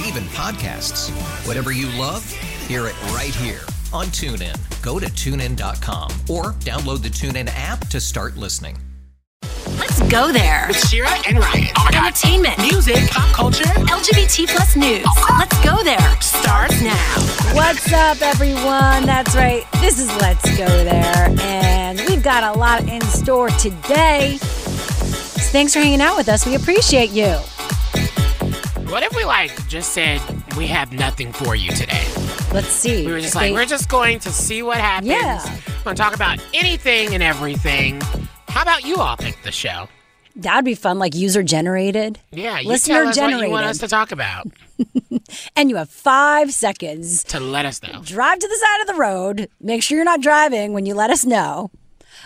Yes, oh. and even podcasts. Whatever you love, hear it right here on TuneIn. Go to tunein.com or download the TuneIn app to start listening. Let's go there. With Shira and Ryan. Oh my God. Entertainment, Music, pop culture. LGBT plus news. Oh, Let's go there. Starts now. What's up, everyone? That's right. This is Let's Go There, and we've got a lot in store today. So thanks for hanging out with us. We appreciate you. What if we like just said we have nothing for you today? Let's see. We were just If like, they- we're just going to see what happens. Yeah. We're going to talk about anything and everything. How about you all pick the show? that'd be fun, like user generated. Yeah, Listener tell us what you want us to talk about And you have five seconds. to let us know. Drive to the side of the road. Make sure you're not driving when you let us know.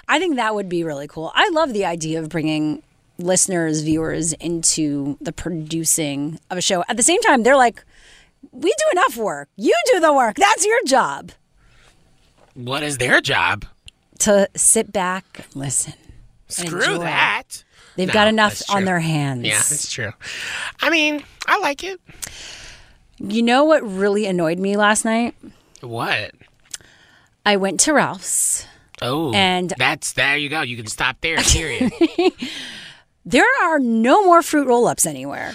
I think that would be really cool. I love the idea of bringing listeners, viewers into the producing of a show. At the same time, they're like, we do enough work. You do the work. That's your job. What is their job? To sit back, listen. Screw that. They've No, got enough on their hands. Yeah, that's true. I mean, I like it. You know what really annoyed me last night? What? I went to Ralph's. Oh, And- that's there you go. You can stop there. Period. There are no more fruit roll ups anywhere.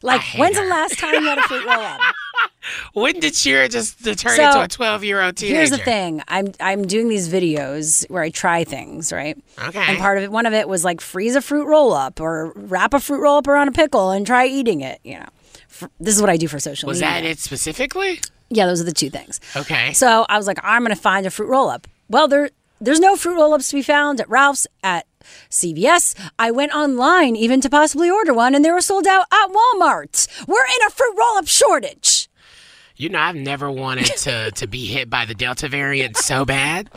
Like, when's the last time you had a fruit roll up? when did Shira just turn So, into a twelve-year-old teenager? Here's the thing. I'm I'm doing these videos where I try things, right? Okay. And part of it, one of it was like freeze a fruit roll up or wrap a fruit roll up around a pickle and try eating it. You know, F- this is what I do for social Was media. Was that it specifically? Yeah, those are the two things. Okay. So I was like, I'm going to find a fruit roll up. Well, there there's no fruit roll ups to be found at Ralph's at CVS. I went online even to possibly order one, and they were sold out at Walmart. We're in a fruit roll up shortage. You know, I've never wanted to to be hit by the Delta variant so bad.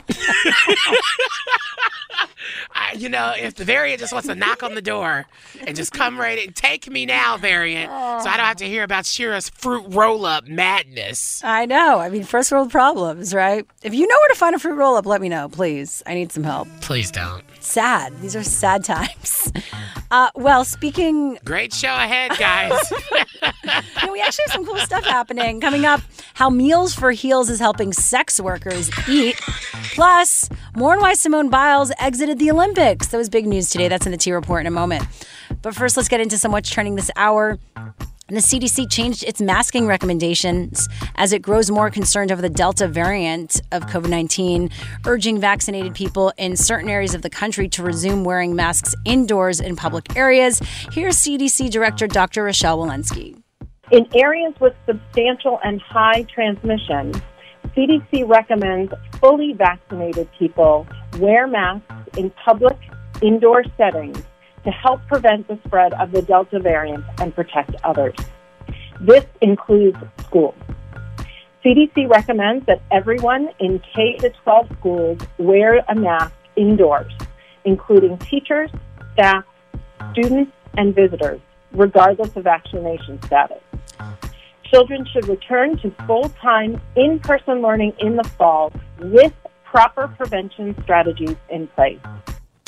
I, you know, if the variant just wants to knock on the door and just come right in, take me now, variant, so I don't have to hear about Shira's fruit roll up madness. I know. I mean, first world problems, right? If you know where to find a fruit roll up, let me know, please. I need some help. Please don't. Sad. These are sad times. Uh, well, speaking, Great show ahead, guys. you know, we actually have some cool stuff happening coming up. How Meals for Heels is helping sex workers eat. Plus, more on why Simone Biles exited the Olympics. That was big news today. That's in the T report in a moment. But first, let's get into some what's trending this hour. And the CDC changed its masking recommendations as it grows more concerned over the Delta variant of COVID 19, urging vaccinated people in certain areas of the country to resume wearing masks indoors in public areas. Here's CDC Director Dr. Rochelle Walensky. In areas with substantial and high transmission, CDC recommends fully vaccinated people wear masks in public indoor settings to help prevent the spread of the Delta variant and protect others. This includes schools. CDC recommends that everyone in K 12 schools wear a mask indoors, including teachers, staff, students, and visitors, regardless of vaccination status. Children should return to full time in person learning in the fall with proper prevention strategies in place.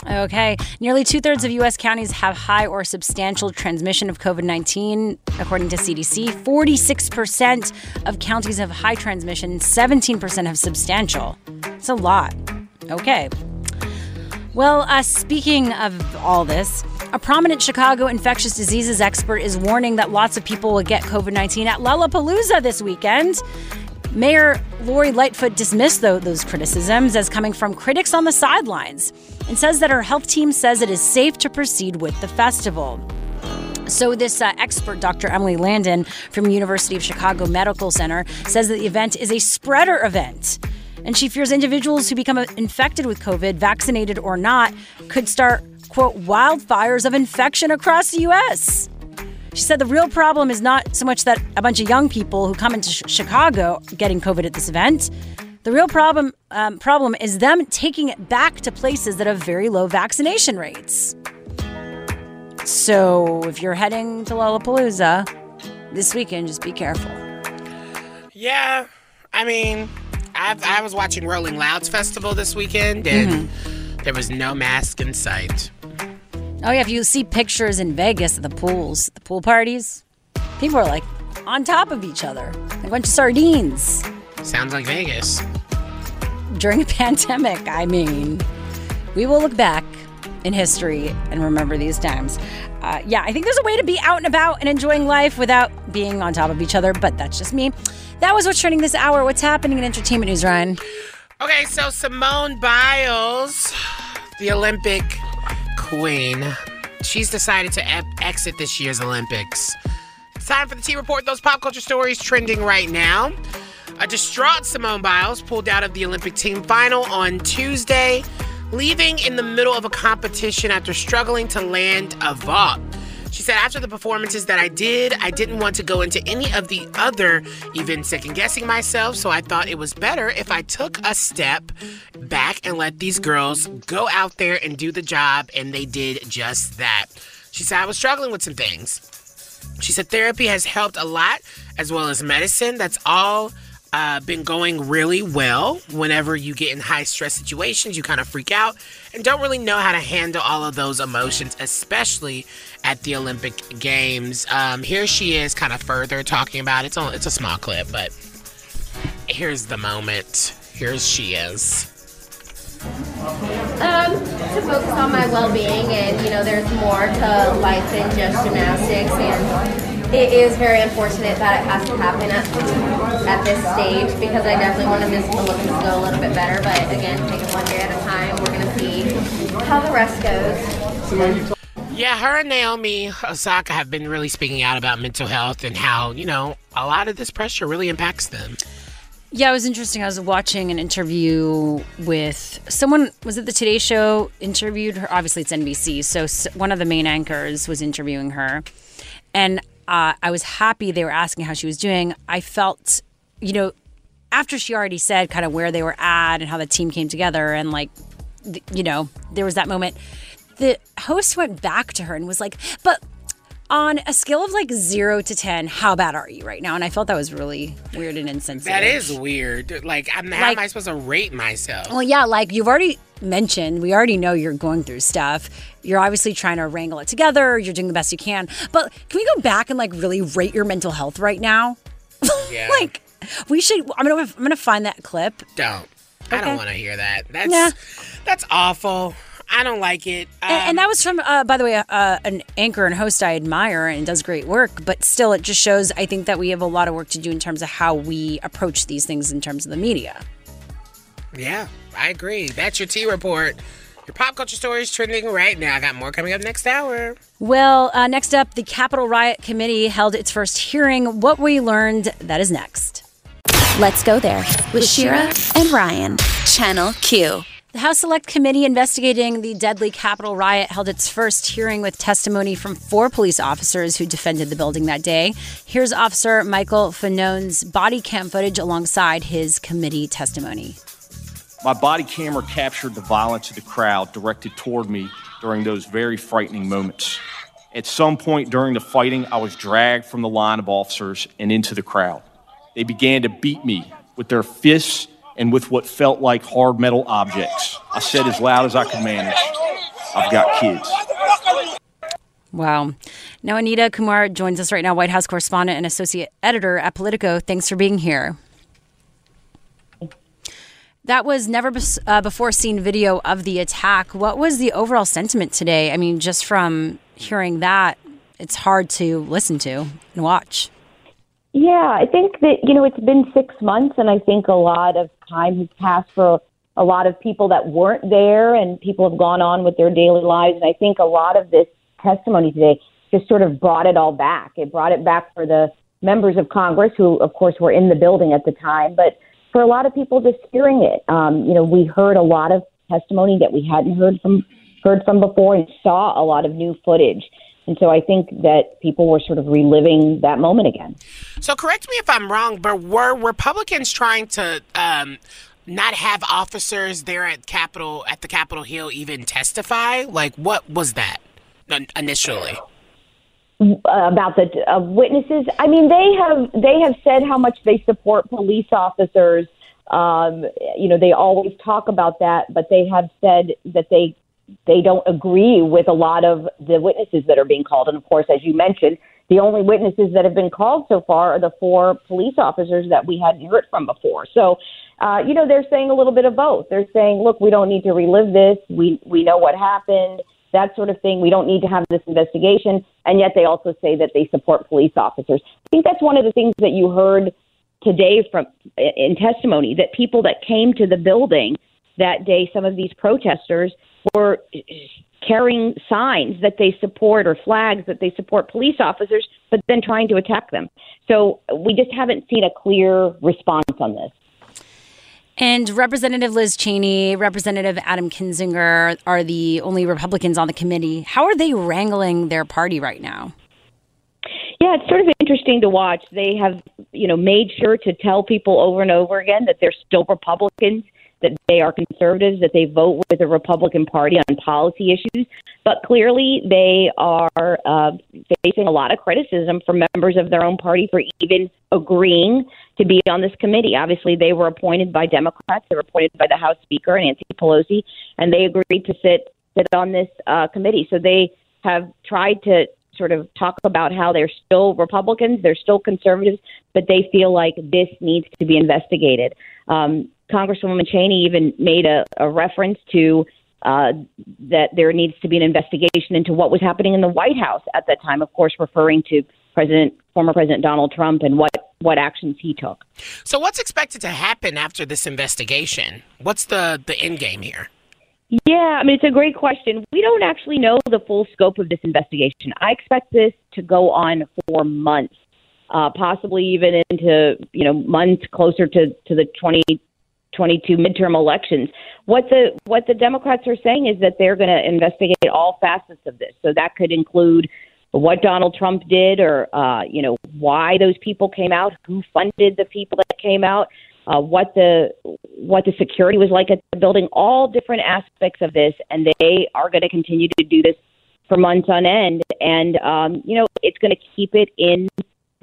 Okay. Nearly two thirds of U.S. counties have high or substantial transmission of COVID 19, according to CDC. 46% of counties have high transmission, 17% have substantial. It's a lot. Okay. Well, uh, speaking of all this, a prominent Chicago infectious diseases expert is warning that lots of people will get COVID 19 at Lollapalooza this weekend. Mayor Lori Lightfoot dismissed those criticisms as coming from critics on the sidelines and says that her health team says it is safe to proceed with the festival. So, this uh, expert, Dr. Emily Landon from University of Chicago Medical Center, says that the event is a spreader event. And she fears individuals who become infected with COVID, vaccinated or not, could start, quote, wildfires of infection across the U.S. She said the real problem is not so much that a bunch of young people who come into sh- Chicago getting COVID at this event. The real problem um, problem is them taking it back to places that have very low vaccination rates. So if you're heading to Lollapalooza this weekend, just be careful. Yeah, I mean, i I was watching Rolling Louds Festival this weekend, and there was no mask in sight. Oh yeah, if you see pictures in Vegas of the pools, the pool parties, people are like on top of each other, like a bunch of sardines. Sounds like Vegas. During a pandemic, I mean, we will look back in history and remember these times. Uh, yeah, I think there's a way to be out and about and enjoying life without being on top of each other, but that's just me. That was what's trending this hour. What's happening in entertainment news, Ryan? Okay, so Simone Biles, the Olympic queen, she's decided to ep- exit this year's Olympics. It's time for the T Report, those pop culture stories trending right now. A distraught Simone Biles pulled out of the Olympic team final on Tuesday, leaving in the middle of a competition after struggling to land a vault. She said, after the performances that I did, I didn't want to go into any of the other events second guessing myself, so I thought it was better if I took a step back and let these girls go out there and do the job, and they did just that. She said, I was struggling with some things. She said, therapy has helped a lot, as well as medicine. That's all uh, been going really well. Whenever you get in high stress situations, you kind of freak out and don't really know how to handle all of those emotions, especially at the Olympic Games. Um, here she is, kind of further talking about it. It's, only, it's a small clip, but here's the moment. Here's she is. Um, to focus on my well-being, and you know, there's more to life than just gymnastics, and it is very unfortunate that it has to happen at at this stage because I definitely want to miss the Olympics to go a little bit better. But again, taking one day at a time, we're gonna see how the rest goes. Yeah, her and Naomi Osaka have been really speaking out about mental health and how, you know, a lot of this pressure really impacts them. Yeah, it was interesting. I was watching an interview with someone. Was it the Today Show? Interviewed her. Obviously, it's NBC. So one of the main anchors was interviewing her, and uh, I was happy they were asking how she was doing. I felt, you know, after she already said kind of where they were at and how the team came together, and like, you know, there was that moment. The host went back to her and was like, "But." On a scale of like zero to 10, how bad are you right now? And I felt that was really weird and insensitive. That is weird. Like, I'm, how Like- am I supposed to rate myself? Well, yeah, like you've already mentioned, we already know you're going through stuff. You're obviously trying to wrangle it together. You're doing the best you can. But can we go back and like really rate your mental health right now? Yeah. like we should. I'm gonna. I'm gonna find that clip. don't. I don't want to hear that. That's that's awful. I don't like it. Um, And, and that was from, uh, by the way, uh, an anchor and host I admire and does great work. But still, it just shows. I think that we have a lot of work to do in terms of how we approach these things in terms of the media. yeah, I agree. That's your T report. Your pop culture stories trending right now. I got more coming up next hour. Well, uh, next up, the Capitol Riot Committee held its first hearing. What we learned, that is next. Let's go there with Shira and Ryan. Channel Q. The House Select Committee investigating the deadly Capitol riot held its first hearing with testimony from four police officers who defended the building that day. Here's Officer Michael Fanone's body cam footage alongside his committee testimony. My body camera captured the violence of the crowd directed toward me during those very frightening moments. At some point during the fighting, I was dragged from the line of officers and into the crowd. They began to beat me with their fists and with what felt like hard metal objects. I said as loud as I could manage, I've got kids. Wow. Now, Anita Kumar joins us right now, White House correspondent and associate editor at Politico. Thanks for being here. That was never bes- uh, before seen video of the attack. What was the overall sentiment today? I mean, just from hearing that, it's hard to listen to and watch. Yeah, I think that, you know, it's been six months, and I think a lot of time has passed for a lot of people that weren't there, and people have gone on with their daily lives. And I think a lot of this testimony today just sort of brought it all back. It brought it back for the members of Congress, who, of course, were in the building at the time, but for a lot of people just hearing it. Um, you know, we heard a lot of testimony that we hadn't heard from heard from before and saw a lot of new footage. And so I think that people were sort of reliving that moment again. So correct me if I'm wrong, but were Republicans trying to um, not have officers there at Capitol at the Capitol Hill even testify? Like, what was that initially? about the uh, witnesses. I mean, they have they have said how much they support police officers. Um, you know, they always talk about that, but they have said that they they don't agree with a lot of the witnesses that are being called. And of course, as you mentioned, the only witnesses that have been called so far are the four police officers that we hadn't heard from before. So, uh, you know, they're saying a little bit of both. They're saying, look, we don't need to relive this. We we know what happened that sort of thing. We don't need to have this investigation. And yet they also say that they support police officers. I think that's one of the things that you heard today from in testimony that people that came to the building that day, some of these protesters were carrying signs that they support or flags that they support police officers, but then trying to attack them. So we just haven't seen a clear response on this. And Representative Liz Cheney, Representative Adam Kinzinger are the only Republicans on the committee. How are they wrangling their party right now? Yeah, it's sort of interesting to watch. They have, you know, made sure to tell people over and over again that they're still Republicans that they are conservatives, that they vote with the Republican Party on policy issues. But clearly, they are uh, facing a lot of criticism from members of their own party for even agreeing to be on this committee. Obviously, they were appointed by Democrats. They were appointed by the House Speaker, Nancy Pelosi, and they agreed to sit sit on this uh, committee. So they have tried to sort of talk about how they're still Republicans, they're still conservatives, but they feel like this needs to be investigated. Um, Congresswoman Cheney even made a, a reference to uh, that there needs to be an investigation into what was happening in the White House at that time, of course, referring to President, former President Donald Trump and what, what actions he took. So, what's expected to happen after this investigation? What's the, the end game here? Yeah, I mean, it's a great question. We don't actually know the full scope of this investigation. I expect this to go on for months, uh, possibly even into, you know, months closer to, to the 20, 22 midterm elections. What the what the Democrats are saying is that they're going to investigate all facets of this. So that could include what Donald Trump did, or uh, you know why those people came out, who funded the people that came out, uh, what the what the security was like at the building, all different aspects of this, and they are going to continue to do this for months on end. And um, you know it's going to keep it in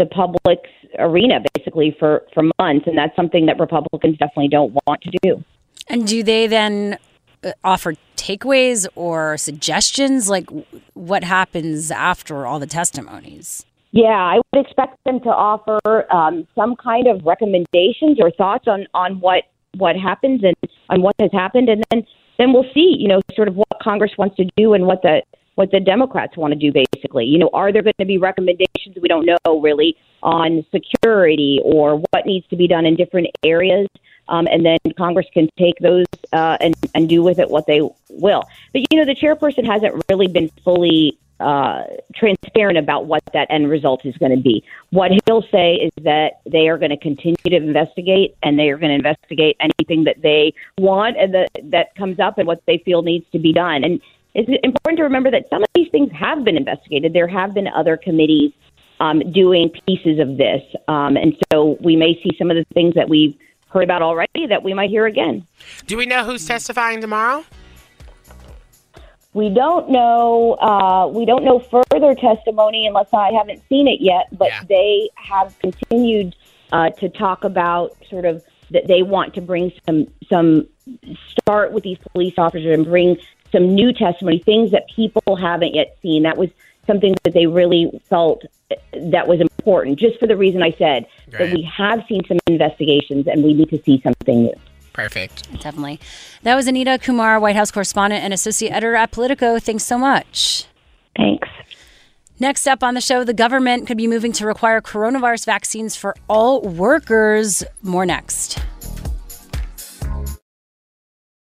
the public's arena basically for, for months. And that's something that Republicans definitely don't want to do. And do they then uh, offer takeaways or suggestions? Like what happens after all the testimonies? Yeah, I would expect them to offer um, some kind of recommendations or thoughts on, on what what happens and on what has happened, and then then we'll see, you know, sort of what Congress wants to do and what the what the Democrats want to do, basically. You know, are there going to be recommendations we don't know really on security or what needs to be done in different areas? Um, and then Congress can take those uh, and, and do with it what they will. But, you know, the chairperson hasn't really been fully uh, transparent about what that end result is going to be. What he'll say is that they are going to continue to investigate and they are going to investigate anything that they want and that, that comes up and what they feel needs to be done. And it's important to remember that some of these things have been investigated. There have been other committees um, doing pieces of this. Um, and so we may see some of the things that we've heard about already that we might hear again. Do we know who's testifying tomorrow? We don't know. Uh, we don't know further testimony unless I haven't seen it yet. But yeah. they have continued uh, to talk about sort of that they want to bring some some start with these police officers and bring some new testimony, things that people haven't yet seen. That was something that they really felt that was important, just for the reason I said right. that we have seen some investigations and we need to see something new. Perfect. Definitely. That was Anita Kumar, White House correspondent and associate editor at Politico. Thanks so much. Thanks. Next up on the show, the government could be moving to require coronavirus vaccines for all workers. More next.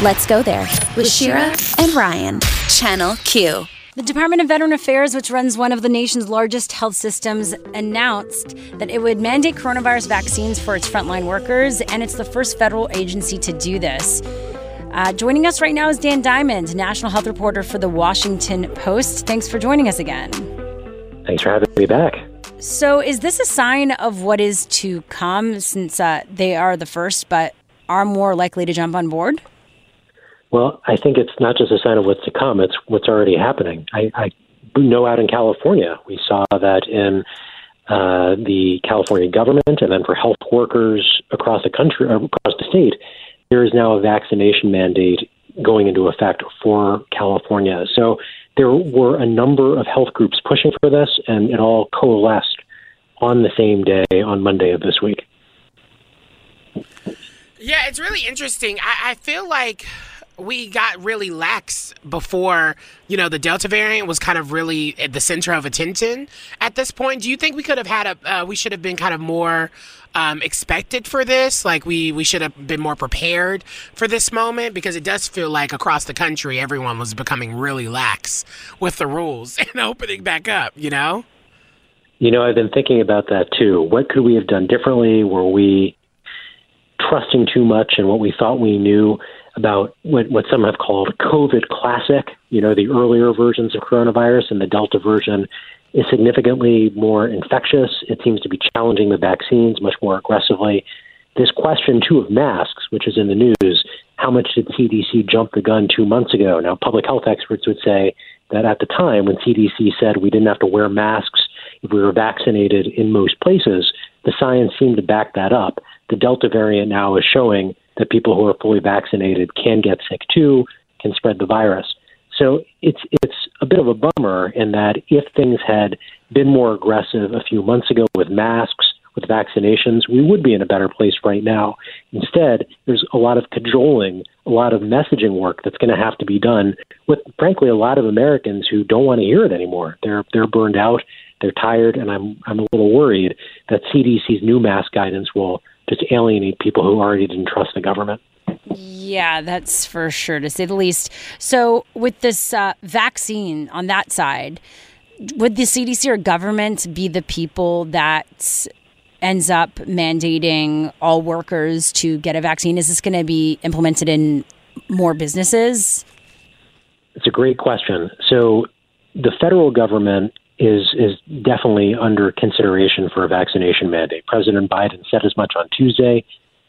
Let's go there with Shira and Ryan, Channel Q. The Department of Veteran Affairs, which runs one of the nation's largest health systems, announced that it would mandate coronavirus vaccines for its frontline workers, and it's the first federal agency to do this. Uh, joining us right now is Dan Diamond, national health reporter for the Washington Post. Thanks for joining us again. Thanks for having me back. So, is this a sign of what is to come since uh, they are the first, but are more likely to jump on board? Well, I think it's not just a sign of what's to come, it's what's already happening. I, I know out in California, we saw that in uh, the California government and then for health workers across the country, across the state, there is now a vaccination mandate going into effect for California. So there were a number of health groups pushing for this, and it all coalesced on the same day on Monday of this week. Yeah, it's really interesting. I, I feel like we got really lax before, you know, the Delta variant was kind of really at the center of attention at this point. Do you think we could have had a, uh, we should have been kind of more um, expected for this? Like we, we should have been more prepared for this moment because it does feel like across the country, everyone was becoming really lax with the rules and opening back up, you know? You know, I've been thinking about that too. What could we have done differently? Were we trusting too much in what we thought we knew? About what, what some have called COVID classic, you know, the earlier versions of coronavirus, and the Delta version is significantly more infectious. It seems to be challenging the vaccines much more aggressively. This question, too, of masks, which is in the news, how much did CDC jump the gun two months ago? Now, public health experts would say that at the time when CDC said we didn't have to wear masks if we were vaccinated in most places, the science seemed to back that up. The Delta variant now is showing that people who are fully vaccinated can get sick too, can spread the virus. So it's it's a bit of a bummer in that if things had been more aggressive a few months ago with masks, with vaccinations, we would be in a better place right now. Instead, there's a lot of cajoling, a lot of messaging work that's going to have to be done with, frankly, a lot of Americans who don't want to hear it anymore. They're they're burned out, they're tired, and I'm I'm a little worried that CDC's new mask guidance will just alienate people who already didn't trust the government. Yeah, that's for sure, to say the least. So, with this uh, vaccine on that side, would the CDC or government be the people that ends up mandating all workers to get a vaccine? Is this going to be implemented in more businesses? It's a great question. So, the federal government is is definitely under consideration for a vaccination mandate. President Biden said as much on Tuesday.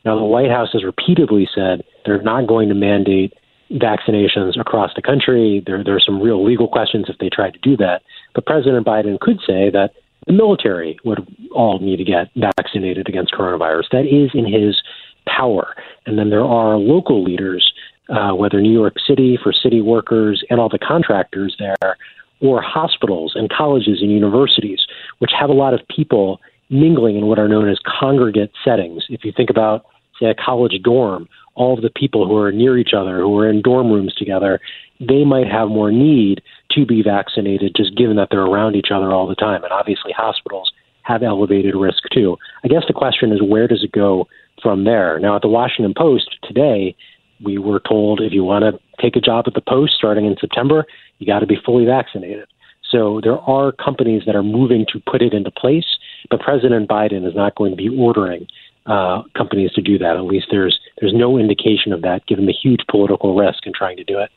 Now the White House has repeatedly said they're not going to mandate vaccinations across the country. There there are some real legal questions if they try to do that. But President Biden could say that the military would all need to get vaccinated against coronavirus. That is in his power. And then there are local leaders, uh, whether New York City for city workers and all the contractors there, or hospitals and colleges and universities, which have a lot of people mingling in what are known as congregate settings. If you think about, say, a college dorm, all of the people who are near each other, who are in dorm rooms together, they might have more need to be vaccinated just given that they're around each other all the time. And obviously, hospitals have elevated risk too. I guess the question is where does it go from there? Now, at the Washington Post today, we were told if you want to take a job at the Post starting in September, you got to be fully vaccinated. So there are companies that are moving to put it into place, but President Biden is not going to be ordering uh, companies to do that. At least there's there's no indication of that, given the huge political risk in trying to do it.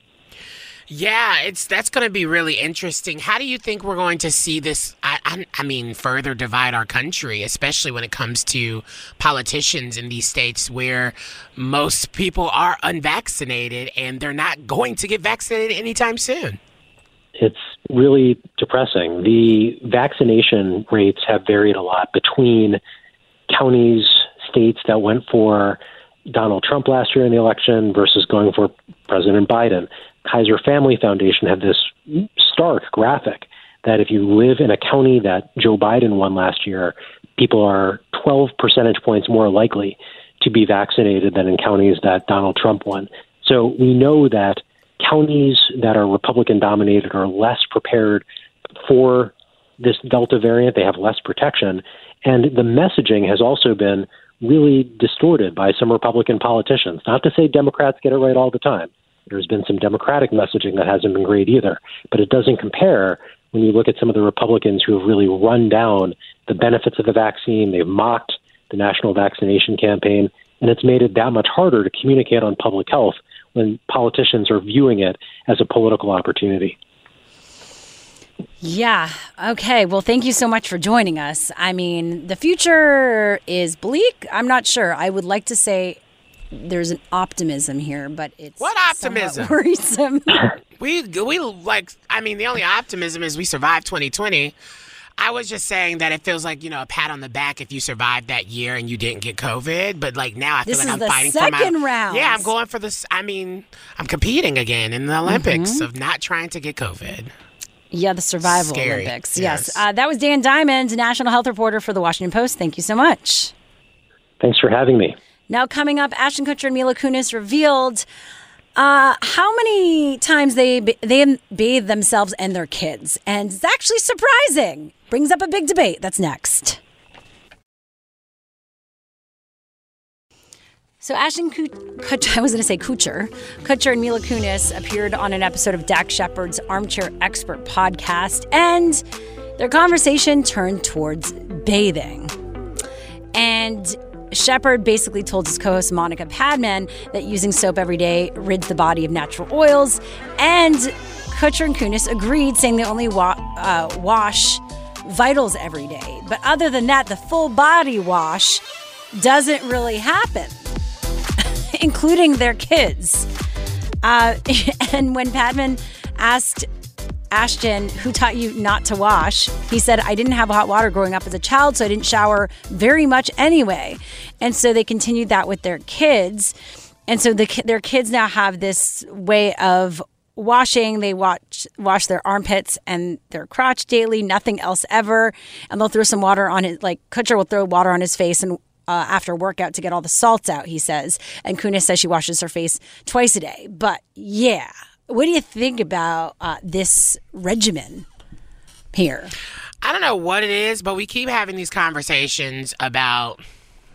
Yeah, it's that's going to be really interesting. How do you think we're going to see this? I, I, I, mean, further divide our country, especially when it comes to politicians in these states where most people are unvaccinated and they're not going to get vaccinated anytime soon. It's really depressing. The vaccination rates have varied a lot between counties, states that went for Donald Trump last year in the election versus going for President Biden. Kaiser Family Foundation had this stark graphic that if you live in a county that Joe Biden won last year, people are 12 percentage points more likely to be vaccinated than in counties that Donald Trump won. So we know that counties that are Republican dominated are less prepared for this Delta variant. They have less protection. And the messaging has also been really distorted by some Republican politicians. Not to say Democrats get it right all the time. There's been some Democratic messaging that hasn't been great either, but it doesn't compare when you look at some of the Republicans who have really run down the benefits of the vaccine. They've mocked the national vaccination campaign, and it's made it that much harder to communicate on public health when politicians are viewing it as a political opportunity. Yeah. Okay. Well, thank you so much for joining us. I mean, the future is bleak. I'm not sure. I would like to say there's an optimism here, but it's what optimism? Worrisome. we we like. I mean, the only optimism is we survived 2020. I was just saying that it feels like you know a pat on the back if you survived that year and you didn't get COVID. But like now, I feel this like I'm the fighting second for my round. Yeah, I'm going for this. I mean, I'm competing again in the Olympics Mhm. of not trying to get COVID. Yeah, the survival Scary. Olympics. Yes. Yes. Uh, that was Dan Diamond, national health reporter for the Washington Post. Thank you so much. Thanks for having me. Now, coming up, Ashton Kutcher and Mila Kunis revealed uh, how many times they they bathe themselves and their kids, and it's actually surprising. Brings up a big debate. That's next. So Ashton Kutcher, I was going to say Kutcher, Kutcher and Mila Kunis appeared on an episode of Dax Shepard's Armchair Expert podcast, and their conversation turned towards bathing. And Shepard basically told his co-host Monica Padman that using soap every day rids the body of natural oils, and Kutcher and Kunis agreed, saying they only wa- uh, wash vitals every day. But other than that, the full body wash doesn't really happen, including their kids. Uh, and when Padman asked Ashton, who taught you not to wash, he said, I didn't have hot water growing up as a child, so I didn't shower very much anyway. And so they continued that with their kids. And so the, their kids now have this way of washing. They watch, wash their armpits and their crotch daily, nothing else ever. And they'll throw some water on it. Like Kutcher will throw water on his face and uh, after workout to get all the salts out, he says. And Kunis says she washes her face twice a day. But yeah, what do you think about uh, this regimen here? I don't know what it is, but we keep having these conversations about.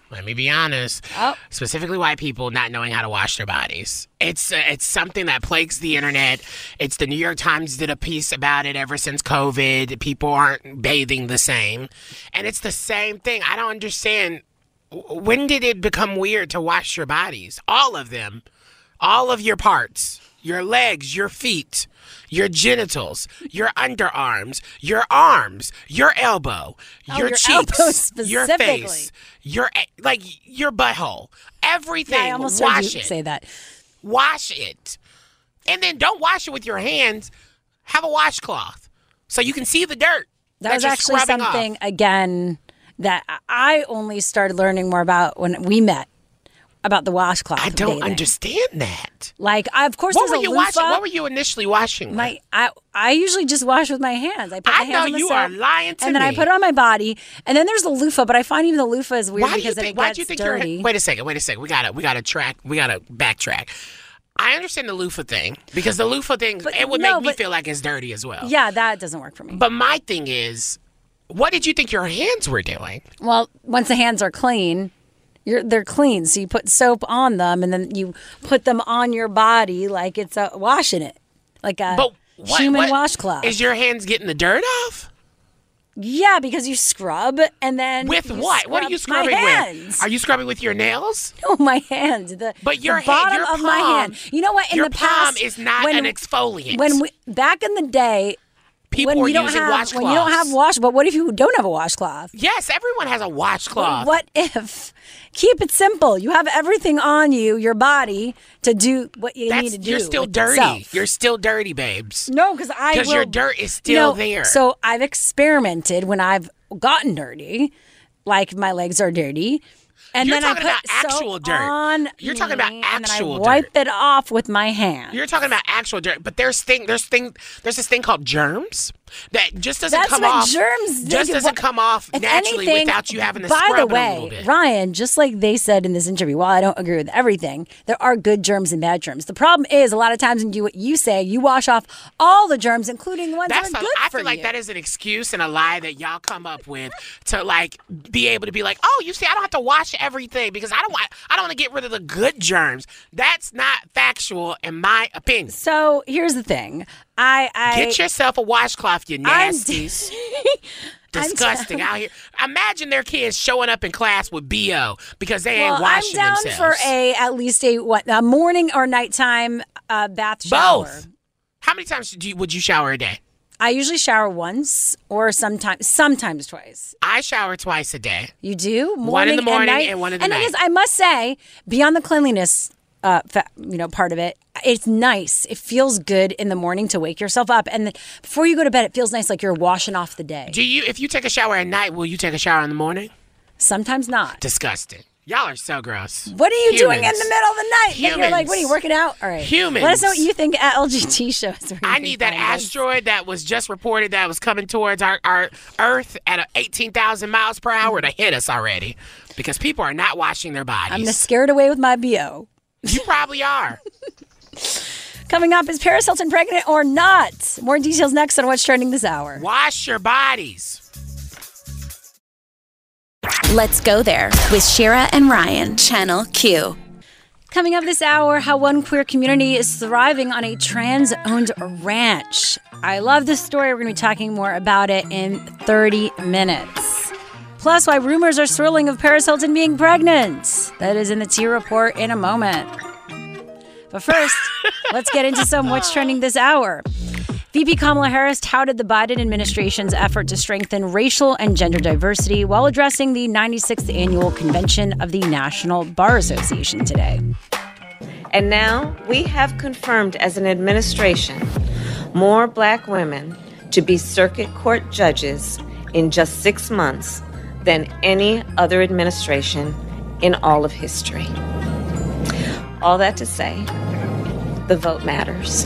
Let me be honest. Oh. Specifically, white people not knowing how to wash their bodies. It's uh, it's something that plagues the internet. It's the New York Times did a piece about it ever since COVID. People aren't bathing the same, and it's the same thing. I don't understand. When did it become weird to wash your bodies? All of them, all of your parts, your legs, your feet, your genitals, your underarms, your arms, your elbow, Oh, your your cheeks, your face, your eh, like your butthole, everything. Yeah, I almost wash it. say that. Wash it, and then don't wash it with your hands. Have a washcloth so you can see the dirt. That was you're actually scrubbing off. something again that I only started learning more about when we met about the washcloth. I don't understand that. Like, I, of course, What there's were a you loofah. washing? What were you initially washing? with? My, I, I usually just wash with my hands. I put I my hands know on the you are lying to and then I put it on my body, and then there's the loofah. But I find even the loofah is weird why do you because think? it Why do you think dirty. you're? Wait a second. Wait a second. We gotta. We gotta track. We gotta backtrack. I understand the loofah thing because the loofah thing it would no, make me but- feel like it's dirty as well. Yeah, that doesn't work for me. But my thing is, what did you think your hands were doing? Well, once the hands are clean, you're they're clean. So you put soap on them, and then you put them on your body like it's a washing it, like a But what, human what- washcloth. Is your hands getting the dirt off? yeah, because you scrub and then With what? What are you scrubbing hands. with? Are you scrubbing with your nails? No, my hand. The, But your the hand- bottom your of my hand. You know what? In your the palm past, is not when, an exfoliant. When we back in the day, People when you don't using have when you don't have wash. But what if you don't have a washcloth? Yes, everyone has a washcloth. What if? Keep it simple. You have everything on you, your body, to do what you That's, need to do. you're still dirty. You're still dirty, babes. No, because I because your dirt is you still know, there. So I've experimented when I've gotten dirty, like my legs are dirty. And You're then I put about actual dirt. on You're talking about me, and actual I dirt. wipe it off with my hand. You're talking about actual dirt, but there's thing there's thing there's this thing called germs that just doesn't That's come what off. germs just doesn't come off naturally anything, without you having to By scrub the a way, bit. Ryan, just like they said in this interview, while I don't agree with everything, there are good germs and bad germs. The problem is a lot of times when you do what you say, you wash off all the germs, including the ones That's that a, are good I for feel like you. that is an excuse and a lie that y'all come up with to like be able to be like, oh, you see, I don't have to wash everything because I don't want I don't want to get rid of the good germs. That's not factual in my opinion. So here's the thing. I, I Get yourself a washcloth, you nasties. Disgusting out here. Imagine their kids showing up in class with BO because they well, ain't washing I'm down themselves. for a at least a what a morning or nighttime uh, bath shower. Both. How many times do you, would you shower a day? I usually shower once or sometimes sometimes twice. I shower twice a day. You do morning One in the morning and, night? and one in the and night. is, I must say, beyond the cleanliness, uh, fa- you know, part of it, it's nice. It feels good in the morning to wake yourself up, and then before you go to bed, it feels nice, like you're washing off the day. Do you? If you take a shower at night, will you take a shower in the morning? Sometimes not. Disgusting. Y'all are so gross. What are you doing in the middle of the night? Then You're like, Humans. what are you working out? All right. Humans. Let us know what you think at LGT shows. I need that find us. asteroid that was just reported that was coming towards our, our Earth at a 18,000 miles per hour to hit us already because people are not washing their bodies. I'm scared away with my BO. you probably are. Coming up, is Paris Hilton pregnant or not? More details next on what's trending this hour. Wash your bodies. Let's go there with Shira and Ryan, Channel Q. Coming up this hour, how one queer community is thriving on a trans owned ranch. I love this story. We're going to be talking more about it in 30 minutes. Plus, why rumors are swirling of Paris Hilton being pregnant. That is in the T report in a moment. But first, let's get into some what's trending this hour. VP Kamala Harris touted the Biden administration's effort to strengthen racial and gender diversity while addressing the 96th annual convention of the National Bar Association today. And now we have confirmed as an administration more black women to be circuit court judges in just six months than any other administration in all of history. All that to say, the vote matters.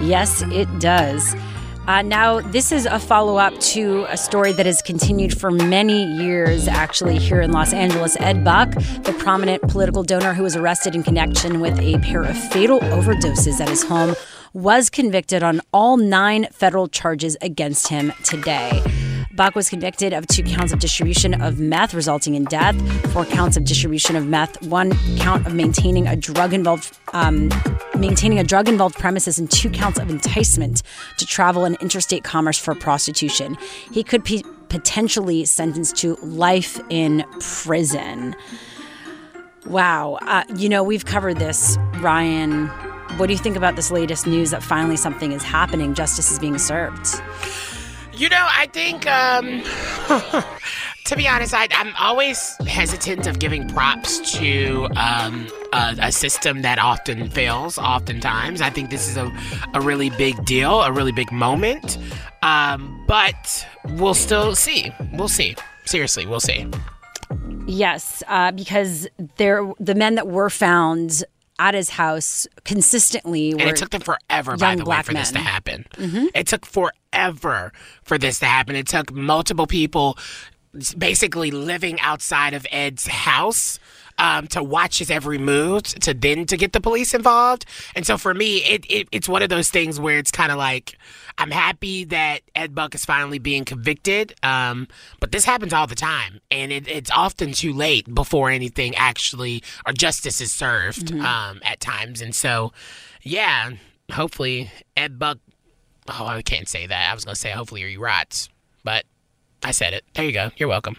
Yes, it does. Uh, now, this is a follow up to a story that has continued for many years, actually, here in Los Angeles. Ed Buck, the prominent political donor who was arrested in connection with a pair of fatal overdoses at his home, was convicted on all nine federal charges against him today. Buck was convicted of two counts of distribution of meth, resulting in death, four counts of distribution of meth, one count of maintaining a drug involved um, maintaining a drug involved premises, and two counts of enticement to travel in interstate commerce for prostitution. He could be potentially sentenced to life in prison. Wow, uh, you know we've covered this, Ryan. What do you think about this latest news that finally something is happening? Justice is being served. You know, I think, um, to be honest, I, I'm always hesitant of giving props to um, a, a system that often fails, oftentimes. I think this is a, a really big deal, a really big moment. Um, but we'll still see. We'll see. Seriously, we'll see. Yes, uh, because there the men that were found at his house consistently were And it took them forever, by the way, for this to men. happen. Mhm. It took forever for this to happen. It took multiple people basically living outside of Ed's house um, to watch his every move, to then to get the police involved. And so for me, it, it it's one of those things where it's kind of like I'm happy that Ed Buck is finally being convicted, um, but this happens all the time, and it, it's often too late before anything actually or justice is served um, at times. And so, yeah, hopefully Ed Buck. Oh, I can't say that. I was gonna say hopefully he rots, but I said it. There you go. You're welcome.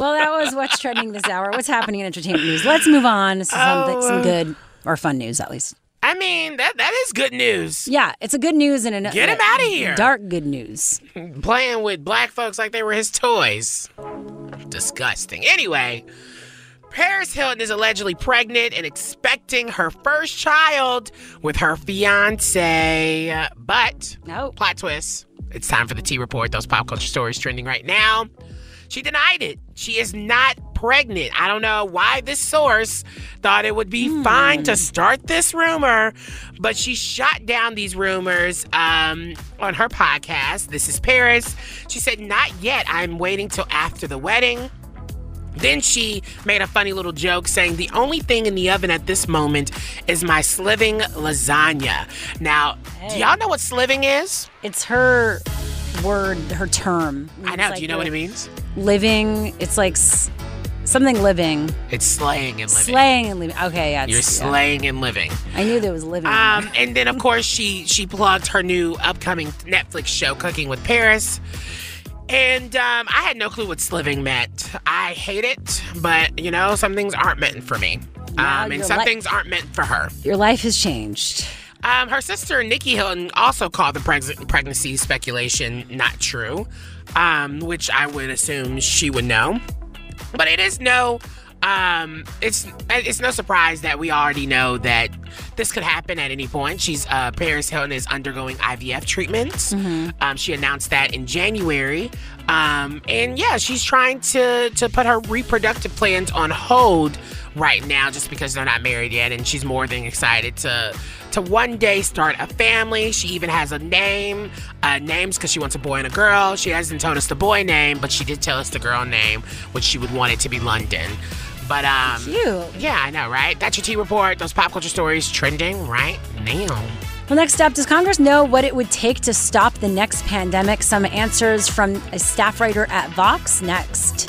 Well, that was what's trending this hour. What's happening in entertainment news? Let's move on to something, Oh, some uh, good or fun news, at least. I mean, that that is good news. Yeah, it's a good news and a Get him outta here. Dark good news. Playing with black folks like they were his toys. Disgusting. Anyway, Paris Hilton is allegedly pregnant and expecting her first child with her fiance. But, no. plot twist. It's time for the T Report. Those pop culture stories trending right now. She denied it. She is not pregnant. I don't know why this source thought it would be fine to start this rumor, but she shot down these rumors um, on her podcast. This is Paris. She said, Not yet. I'm waiting till after the wedding. Then she made a funny little joke saying, The only thing in the oven at this moment is my sliving lasagna. Now, do y'all know what sliving is? It's her word, her term. I know. It's do you know what it means? Living. It's like s- something living. It's slaying and living. Slaying and living. Okay, yeah. You're it's- yeah. slaying and living. I knew there was living. Um, and then of course she she plugged her new upcoming Netflix show, Cooking with Paris. And um, I had no clue what sliving meant. I hate it, but you know, some things aren't meant for me. Now Um, and some things aren't meant for her. Your life has changed. Um, her sister Nicky Hilton also called the preg- pregnancy speculation not true, um, which I would assume she would know. But it is no, um, it's it's no surprise that we already know that this could happen at any point. She's uh, Paris Hilton is undergoing IVF treatments. Um, she announced that in January, um, and yeah, she's trying to to put her reproductive plans on hold right now just because they're not married yet, and she's more than excited to to one day start a family. She even has a name, uh, names because she wants a boy and a girl. She hasn't told us the boy name, but she did tell us the girl name, which she would want it to be London. But um, Cute. yeah, I know, right? That's your T report. Those pop culture stories trending right now. Well, next up, does Congress know what it would take to stop the next pandemic? Some answers from a staff writer at Vox next.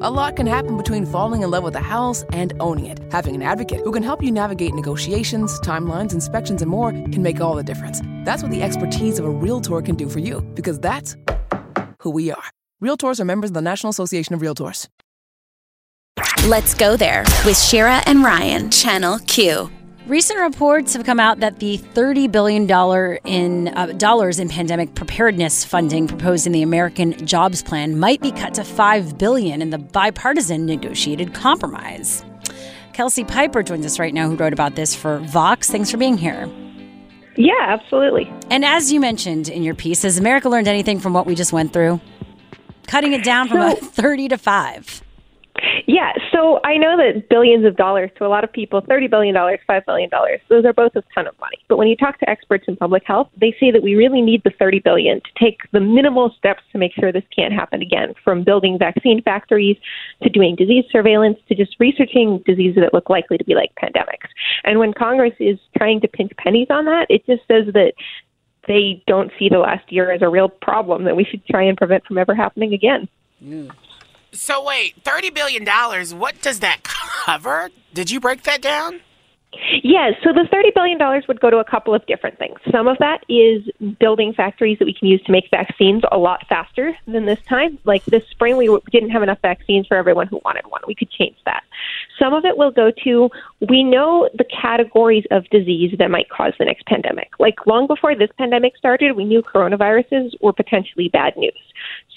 A lot can happen between falling in love with a house and owning it. Having an advocate who can help you navigate negotiations, timelines, inspections, and more can make all the difference. That's what the expertise of a Realtor can do for you, because that's who we are. Realtors are members of the National Association of Realtors. Let's go there with Shira and Ryan, Channel Q. Recent reports have come out that the $30 billion in uh, dollars in pandemic preparedness funding proposed in the American Jobs Plan might be cut to 5 billion in the bipartisan negotiated compromise. Kelsey Piper joins us right now, who wrote about this for Vox. Thanks for being here. Yeah, absolutely. And as you mentioned in your piece, has America learned anything from what we just went through? Cutting it down from a 30 to 5. Yeah, so I know that billions of dollars to a lot of people, $30 billion, $5 billion, those are both a ton of money. But when you talk to experts in public health, they say that we really need the 30 billion to take the minimal steps to make sure this can't happen again, from building vaccine factories to doing disease surveillance to just researching diseases that look likely to be like pandemics. And when Congress is trying to pinch pennies on that, it just says that they don't see the last year as a real problem that we should try and prevent from ever happening again. So wait, thirty billion dollars. What does that cover? Did you break that down? Yes, so the $30 billion would go to a couple of different things. Some of that is building factories that we can use to make vaccines a lot faster than this time. Like this spring, we didn't have enough vaccines for everyone who wanted one. We could change that. Some of it will go to, we know the categories of disease that might cause the next pandemic. Like long before this pandemic started, we knew coronaviruses were potentially bad news.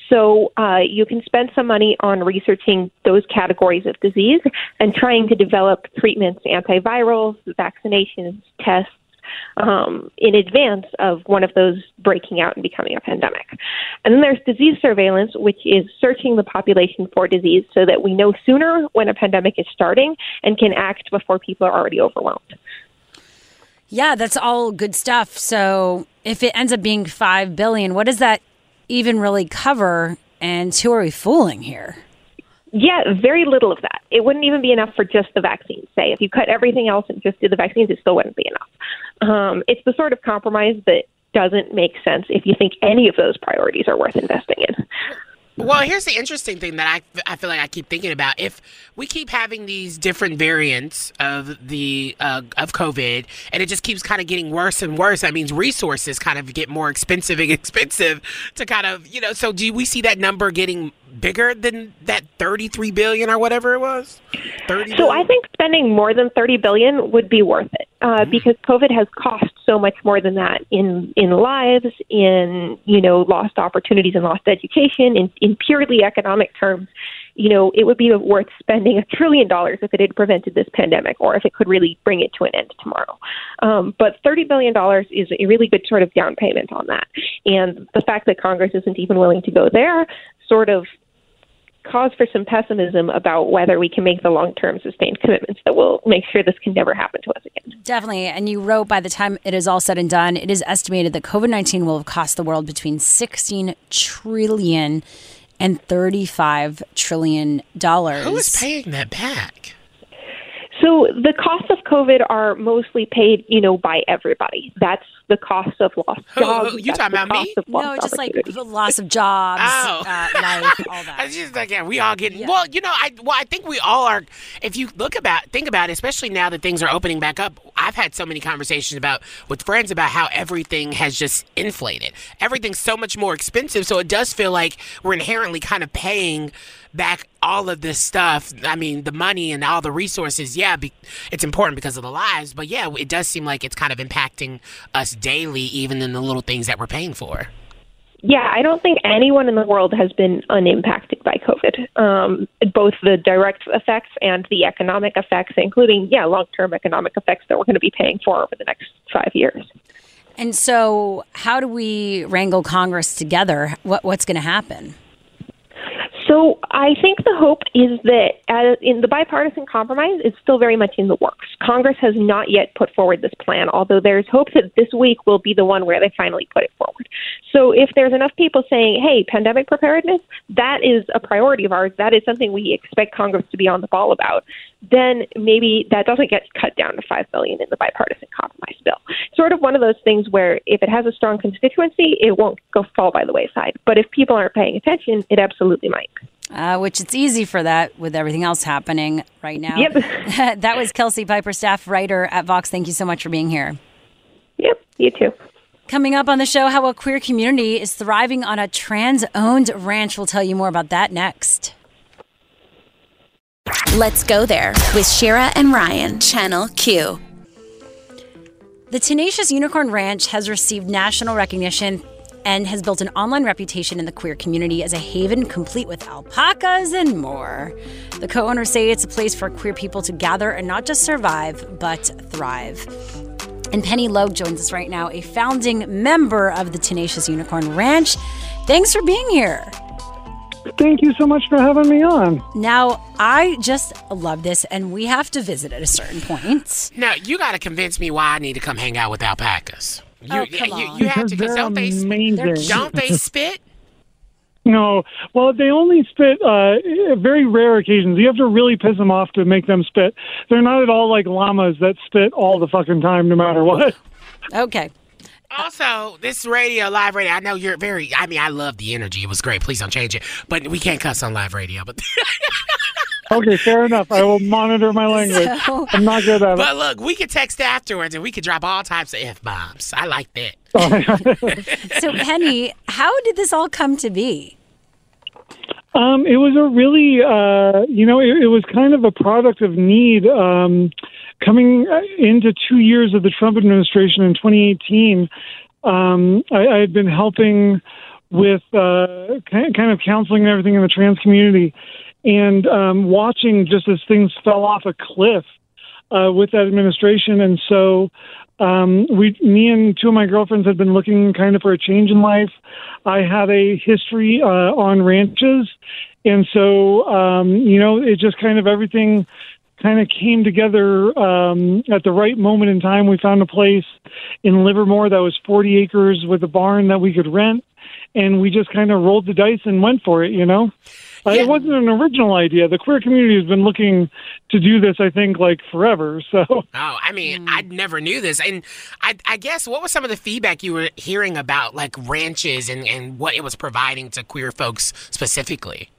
So uh, you can spend some money on researching those categories of disease and trying to develop treatments, antivirals, vaccinations, tests. Um, in advance of one of those breaking out and becoming a pandemic. And then there's disease surveillance, which is searching the population for disease so that we know sooner when a pandemic is starting and can act before people are already overwhelmed. Yeah, that's all good stuff. So if it ends up being five billion, what does that even really cover? And who are we fooling here? Yeah, very little of that. It wouldn't even be enough for just the vaccines. Say, if you cut everything else and just did the vaccines, it still wouldn't be enough. Um, it's the sort of compromise that doesn't make sense if you think any of those priorities are worth investing in. Well, here's the interesting thing that I, I feel like I keep thinking about. If we keep having these different variants of the uh, of COVID, and it just keeps kind of getting worse and worse, that means resources kind of get more expensive and expensive to kind of you know. So do we see that number getting bigger than that 33 billion or whatever it was? 30 So I think spending more than 30 billion would be worth it uh, because COVID has cost so much more than that in in lives, in you know lost opportunities and lost education, in in purely economic terms. You know, it would be worth spending a trillion dollars if it had prevented this pandemic, or if it could really bring it to an end tomorrow. Um, but thirty billion dollars is a really good sort of down payment on that, and the fact that Congress isn't even willing to go there sort of cause for some pessimism about whether we can make the long term sustained commitments that will make sure this can never happen to us again. Definitely. And you wrote by the time it is all said and done, it is estimated that COVID 19 will have cost the world between 16 trillion and 35 trillion dollars. Who is paying that back? So the costs of COVID are mostly paid, you know, by everybody. That's the cost of lost jobs. you That's talking about me? cost of lost No, just like the loss of jobs, Oh. uh, life, all that. I just like yeah, we all getting well. You know, I well, I think we all are. If you look about think about it, especially now that things are opening back up. I've had so many conversations about with friends about how everything has just inflated. Everything's so much more expensive, so it does feel like we're inherently kind of paying back all of this stuff. I mean, the money and all the resources. Yeah, be, it's important because of the lives, but yeah, it does seem like it's kind of impacting us daily, even in the little things that we're paying for. Yeah, I don't think anyone in the world has been unimpacted by COVID. Um, both the direct effects and the economic effects, including, yeah, long term economic effects that we're going to be paying for over the next five years. And so, how do we wrangle Congress together? What, what's going to happen? So I think the hope is that uh, in the bipartisan compromise is still very much in the works. Congress has not yet put forward this plan, although there's hope that this week will be the one where they finally put it forward. So if there's enough people saying, "Hey, pandemic preparedness, that is a priority of ours. That is something we expect Congress to be on the ball about," then maybe that doesn't get cut down to five billion in the bipartisan compromise bill. Sort of one of those things where if it has a strong constituency, it won't go fall by the wayside. But if people aren't paying attention, it absolutely might. Uh, which it's easy for that with everything else happening right now. Yep. that was Kelsey Piper, staff writer at Vox. Thank you so much for being here. Yep, you too. Coming up on the show, how a queer community is thriving on a trans owned ranch. We'll tell you more about that next. Let's go there with Shira and Ryan, Channel Q. The Tenacious Unicorn Ranch has received national recognition and has built an online reputation in the queer community as a haven complete with alpacas and more. The co owners say it's a place for queer people to gather and not just survive, but thrive. And Penny Logue joins us right now, a founding member of the Tenacious Unicorn Ranch. Thanks for being here. Thank you so much for having me on. Now, I just love this, and we have to visit at a certain point. Now you got to convince me why I need to come hang out with alpacas. You, Oh, come you, on. you have to Because because don't they spit? Don't they spit? No, well, they only spit uh, very rare occasions. You have to really piss them off to make them spit. They're not at all like llamas that spit all the fucking time, no matter what. Okay. Also, this radio, live radio. I know you're very. I mean, I love the energy. It was great. Please don't change it. But we can't cuss on live radio. But Okay, fair enough. I will monitor my language. So- I'm not good at it. but look, we can text afterwards and we can drop all types of f bombs. I like that. So, Henny, how did this all come to be? Um, it was a really, uh, you know, it, it was kind of a product of need. Um, coming into two years of the Trump administration in 2018, um, I, I had been helping with uh, kind of counseling and everything in the trans community, and um, watching just as things fell off a cliff uh, with that administration. And so, um, we, me and two of my girlfriends had been looking kind of for a change in life. I had a history uh, on ranches, and so um, you know, it just kind of everything kind of came together um, at the right moment in time. We found a place in Livermore that was 40 acres with a barn that we could rent, and we just kind of rolled the dice and went for it. You know, uh, it wasn't an original idea. The queer community has been looking to do this, I think, like forever. So. Oh, I mean, I never knew this. And I, I guess what was some of the feedback you were hearing about like ranches and, and what it was providing to queer folks specifically?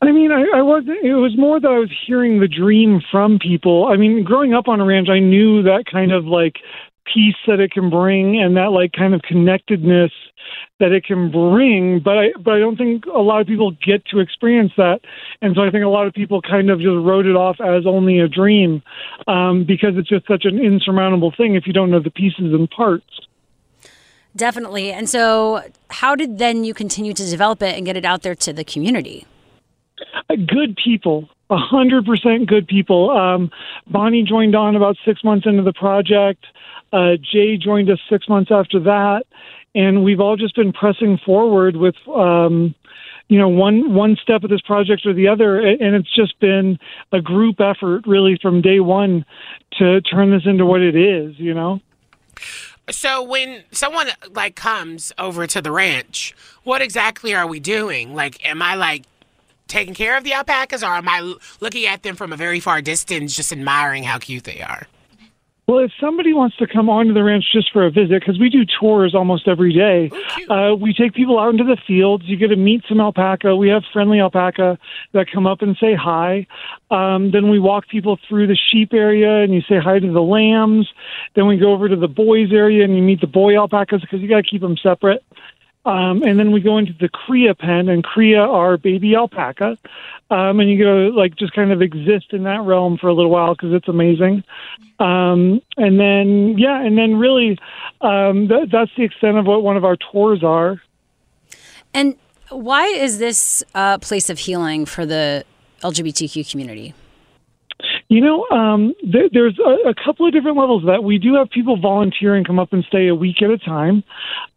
I mean, I, I wasn't. It was more that I was hearing the dream from people. I mean, growing up on a ranch, I knew that kind of like peace that it can bring and that like kind of connectedness that it can bring. But I, but I don't think a lot of people get to experience that. And so I think a lot of people kind of just wrote it off as only a dream um, because it's just such an insurmountable thing if you don't know the pieces and parts. Definitely. And so, how did then you continue to develop it and get it out there to the community? Uh, good people, a hundred percent good people. Um, Bonnie joined on about six months into the project. Uh, Jay joined us six months after that, and we've all just been pressing forward with, um, you know, one one step of this project or the other, and it's just been a group effort, really, from day one to turn this into what it is. You know. So when someone like comes over to the ranch, what exactly are we doing? Like, am I like taking care of the alpacas, or am i looking at them from a very far distance, just admiring how cute they are? Well, if somebody wants to come onto the ranch just for a visit, because we do tours almost every day, uh, we take people out into the fields. You get to meet some alpaca. We have friendly alpaca that come up and say hi. Um, then we walk people through the sheep area and you say hi to the lambs. Then we go over to the boys area and you meet the boy alpacas because you got to keep them separate. Um, and then we go into the cria pen, and cria are baby alpaca, um, and you go, like just kind of exist in that realm for a little while because it's amazing. Um, and then yeah, and then really, um, th- that's the extent of what one of our tours are. And why is this a place of healing for the LGBTQ community? You know, um, there, there's a, a couple of different levels of that. We do have people volunteer and come up and stay a week at a time,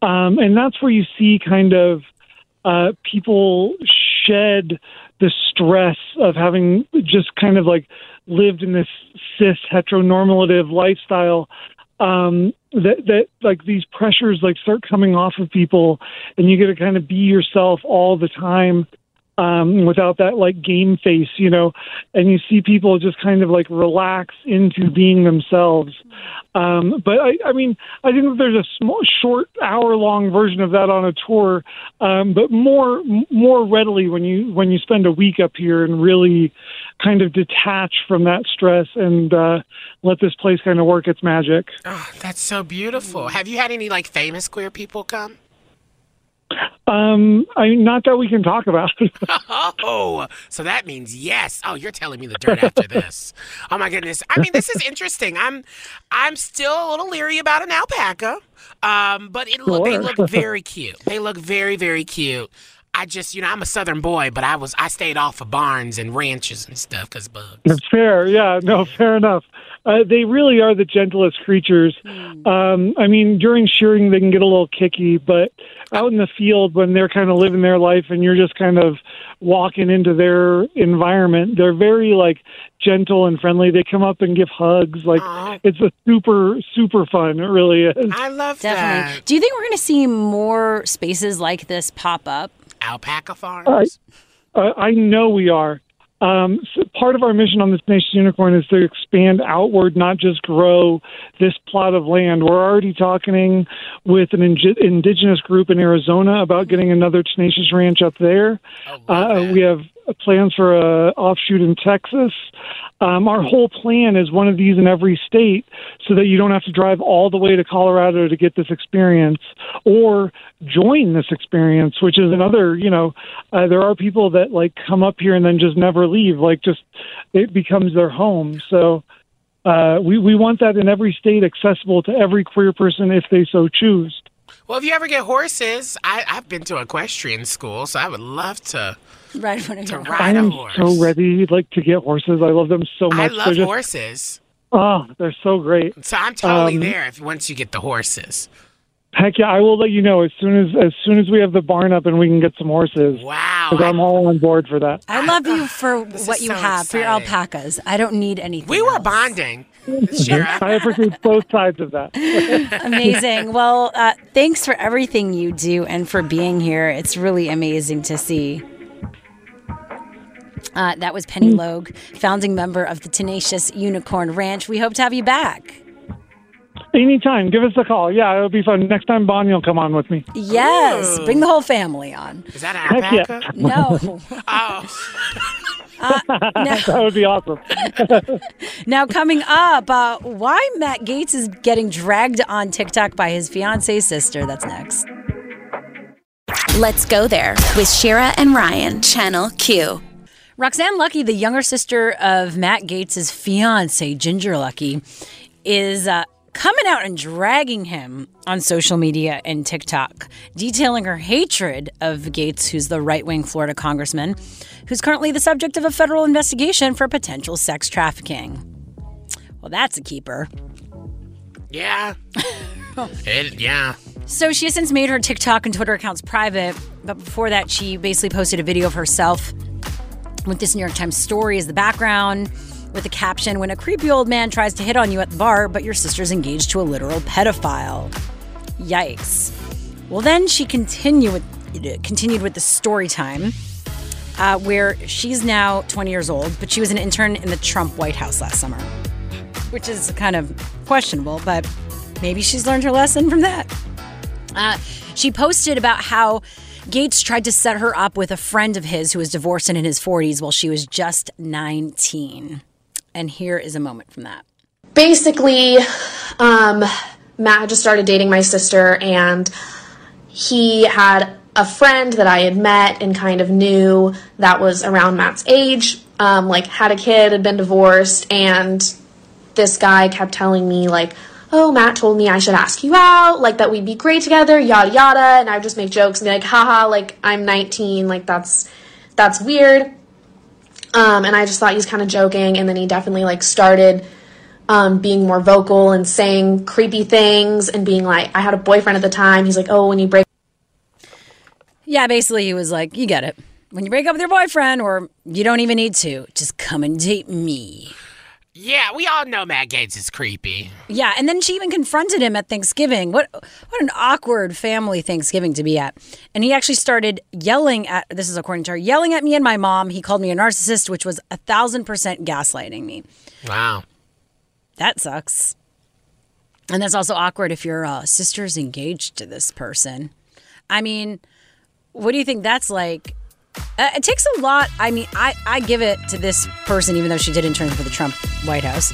um, and that's where you see kind of uh, people shed the stress of having just kind of like lived in this cis heteronormative lifestyle. Um, that that like these pressures like start coming off of people, and you get to kind of be yourself all the time um, without that like game face, you know, and you see people just kind of like relax into being themselves. Um, but I, I mean, I think that there's a small, short, hour-long version of that on a tour, um, but more, more readily when you when you spend a week up here and really kind of detach from that stress and uh, let this place kind of work its magic. Oh, that's so beautiful. Have you had any like famous queer people come? Um, I not that we can talk about. Oh, so that means yes. Oh, you're telling me the dirt after this. Oh my goodness. I mean, this is interesting. I'm, I'm still a little leery about an alpaca, um, but it look, they look very cute. They look very, very cute. I just, you know, I'm a Southern boy, but I was, I stayed off of barns and ranches and stuff because bugs. It's fair, yeah, no, fair enough. Uh, they really are the gentlest creatures. Um, I mean, during shearing, they can get a little kicky, but out in the field, when they're kind of living their life and you're just kind of walking into their environment, they're very like gentle and friendly. They come up and give hugs. Like it's a super, super fun. It really is. I love Definitely. Do you think we're going to see more spaces like this pop up? Alpaca farms. I, uh, I know we are. Um, so part of our mission on this Tenacious Unicorn is to expand outward, not just grow this plot of land. We're already talking with an ing- indigenous group in Arizona about getting another Tenacious Ranch up there. Uh, we have plans for a offshoot in Texas. Um, our whole plan is one of these in every state so that you don't have to drive all the way to Colorado to get this experience or join this experience, which is another, you know, uh, there are people that like come up here and then just never leave, like just it becomes their home. So uh, we, we want that in every state accessible to every queer person if they so choose. Well, if you ever get horses, I, I've been to equestrian school, so I would love to ride one of to your ride I a am horse. so ready like to get horses. I love them so much. I love They're just- horses. Oh, they're so great. So I'm totally Um, there if once you get the horses. Heck yeah, I will let you know as soon as as soon as we have the barn up and we can get some horses. Wow, because I'm all on board for that. I love you for what you so have, for your alpacas. I don't need anything. We were bonding. I appreciate both sides of that. Amazing. Well, uh, thanks for everything you do and for being here. It's really amazing to see. Uh, that was Penny Logue, founding member of the Tenacious Unicorn Ranch. We hope to have you back. Anytime, give us a call. Yeah, it'll be fun. Next time, Bonnie will come on with me. Yes, bring the whole family on. Is that Heck alpaca? yeah. No. Oh, that would be awesome. Now, coming up, uh, why Matt Gaetz is getting dragged on TikTok by his fiance sister. That's next. Let's go there with Shira and Ryan, Channel Q. Roxanne Luckey, the younger sister of Matt Gaetz' fiance, Ginger Luckey, is uh, coming out and dragging him on social media and TikTok, detailing her hatred of Gaetz, who's the right wing Florida congressman, who's currently the subject of a federal investigation for potential sex trafficking. Well, that's a keeper. yeah. it, yeah. So she has since made her TikTok and Twitter accounts private, but before that, she basically posted a video of herself with this New York Times story as the background, with the caption When a creepy old man tries to hit on you at the bar, but your sister's engaged to a literal pedophile. Yikes. Well, then she continued with, continued with the story time. Uh, where she's now 20 years old, but she was an intern in the Trump White House last summer, which is kind of questionable, but maybe she's learned her lesson from that. Uh, she posted about how Gaetz tried to set her up with a friend of his who was divorced and in his 40s while she was just 19. And here is a moment from that. basically, um, Matt had just started dating my sister, and he had a friend that I had met and kind of knew that was around Matt's age, um, like had a kid, had been divorced, and this guy kept telling me like, "Oh, Matt told me I should ask you out, like that we'd be great together, yada yada," and I would just make jokes and be like, "Haha, like I'm 19, like that's that's weird." Um, and I just thought he was kind of joking, and then he definitely like started um, being more vocal and saying creepy things and being like, I had a boyfriend at the time. He's like, oh, when you break Yeah, basically, he was like, You get it. When you break up with your boyfriend, or you don't even need to, just come and date me. Yeah, we all know Matt Gaetz is creepy. Yeah, and then she even confronted him at Thanksgiving. What what an awkward family Thanksgiving to be at. And he actually started yelling at this is according to her, yelling at me and my mom. He called me a narcissist, which was a thousand percent gaslighting me. Wow. That sucks. And that's also awkward if your uh, sister's engaged to this person. I mean, what do you think that's like? Uh, it takes a lot. I mean, I, I give it to this person, even though she did intern for the Trump White House,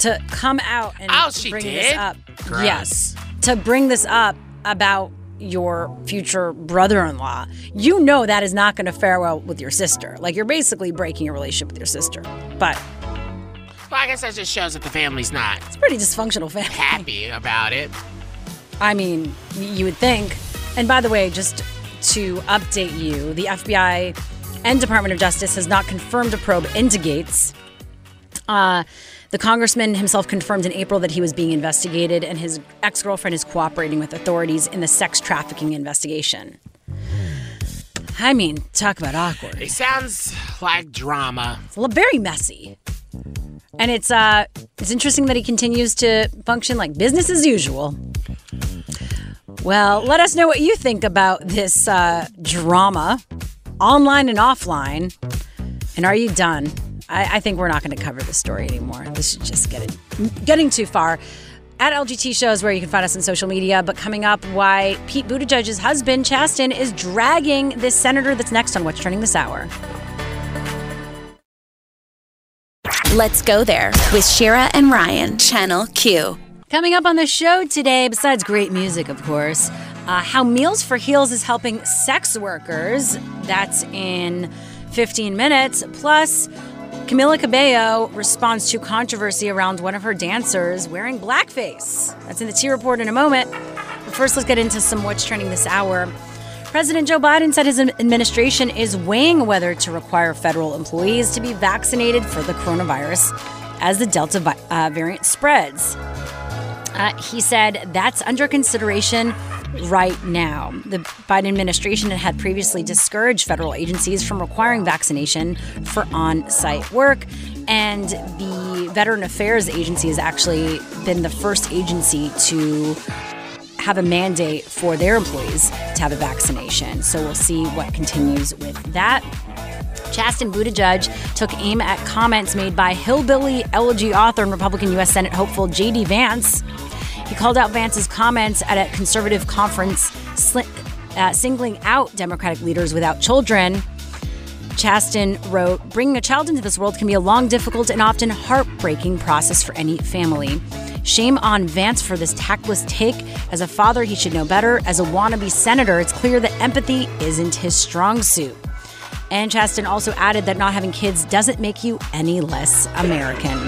to come out and Oh, bring this up. Gross. Yes, to bring this up about your future brother-in-law. You know that is not going to fare well with your sister. Like you're basically breaking your relationship with your sister. But Well, I guess that just shows that the family's not it's a pretty dysfunctional family. happy about it. I mean, you would think. And by the way, just to update you, the FBI and Department of Justice has not confirmed a probe into Gaetz. Uh, The congressman himself confirmed in April that he was being investigated, and his ex girlfriend is cooperating with authorities in the sex trafficking investigation. I mean, talk about awkward. It sounds like drama. It's very messy. And it's uh it's interesting that he continues to function like business as usual. Well, let us know what you think about this uh, drama, online and offline. And are you done? I, I think we're not going to cover this story anymore. This is just getting getting too far. At LGT shows where you can find us on social media. But coming up, why Pete Buttigieg's husband Chasten is dragging this senator that's next on What's Turning this hour. Let's go there with Shira and Ryan, Channel Q. Coming up on the show today, besides great music, of course, uh, how Meals for Heels is helping sex workers. That's in 15 minutes. Plus, Camila Cabello responds to controversy around one of her dancers wearing blackface. That's in the T Report in a moment. But first, let's get into some what's trending this hour. President Joe Biden said his administration is weighing whether to require federal employees to be vaccinated for the coronavirus as the Delta vi- uh, variant spreads. Uh, he said that's under consideration right now. The Biden administration had previously discouraged federal agencies from requiring vaccination for on site work. And the Veteran Affairs Agency has actually been the first agency to have a mandate for their employees to have a vaccination. So we'll see what continues with that. Chasten Buttigieg took aim at comments made by hillbilly elegy author and Republican U.S. Senate hopeful J.D. Vance. He called out Vance's comments at a conservative conference, uh, singling out Democratic leaders without children. Chasten wrote, Bringing a child into this world can be a long, difficult, and often heartbreaking process for any family. Shame on Vance for this tactless take. As a father, he should know better. As a wannabe senator, it's clear that empathy isn't his strong suit. And Chasten also added that not having kids doesn't make you any less American.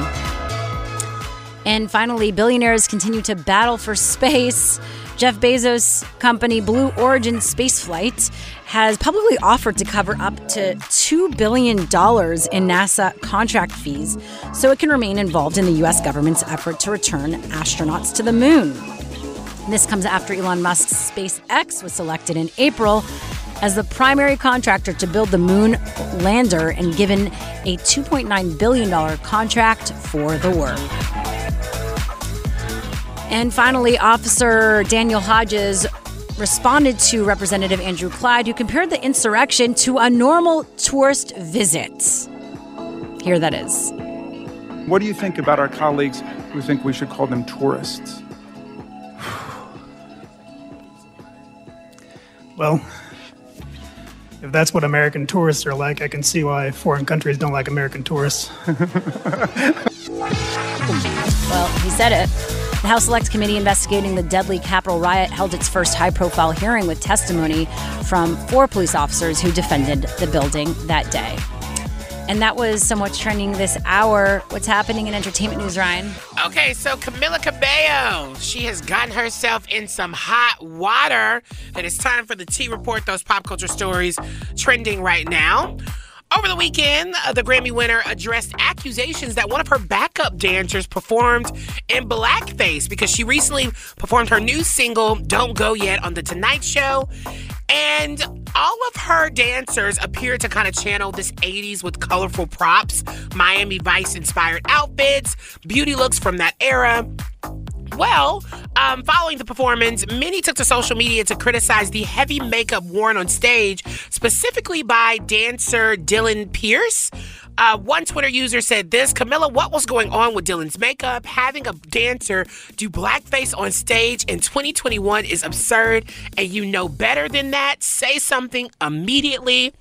And finally, billionaires continue to battle for space. Jeff Bezos' company Blue Origin Spaceflight has publicly offered to cover up to $2 billion in NASA contract fees so it can remain involved in the U.S. government's effort to return astronauts to the moon. This comes after Elon Musk's SpaceX was selected in April as the primary contractor to build the moon lander and given a $2.9 billion contract for the work. And finally, Officer Daniel Hodges responded to Representative Andrew Clyde, who compared the insurrection to a normal tourist visit. Here that is. What do you think about our colleagues who think we should call them tourists? Well, if that's what American tourists are like, I can see why foreign countries don't like American tourists. Well, he said it. The House Select Committee investigating the deadly Capitol riot held its first high profile hearing with testimony from four police officers who defended the building that day. And that was somewhat trending this hour. What's happening in entertainment news, Ryan? Okay, so Camila Cabello, she has gotten herself in some hot water. And it's time for the T Report, those pop culture stories trending right now. Over the weekend, uh, the Grammy winner addressed accusations that one of her backup dancers performed in blackface because she recently performed her new single, Don't Go Yet, on The Tonight Show. And all of her dancers appear to kind of channel this 80s with colorful props, Miami Vice inspired outfits, beauty looks from that era. Well, um, following the performance, many took to social media to criticize the heavy makeup worn on stage, specifically by dancer Dylan Pierce. Uh, one Twitter user said this Camilla, what was going on with Dylan's makeup? Having a dancer do blackface on stage in 2021 is absurd, and you know better than that. Say something immediately.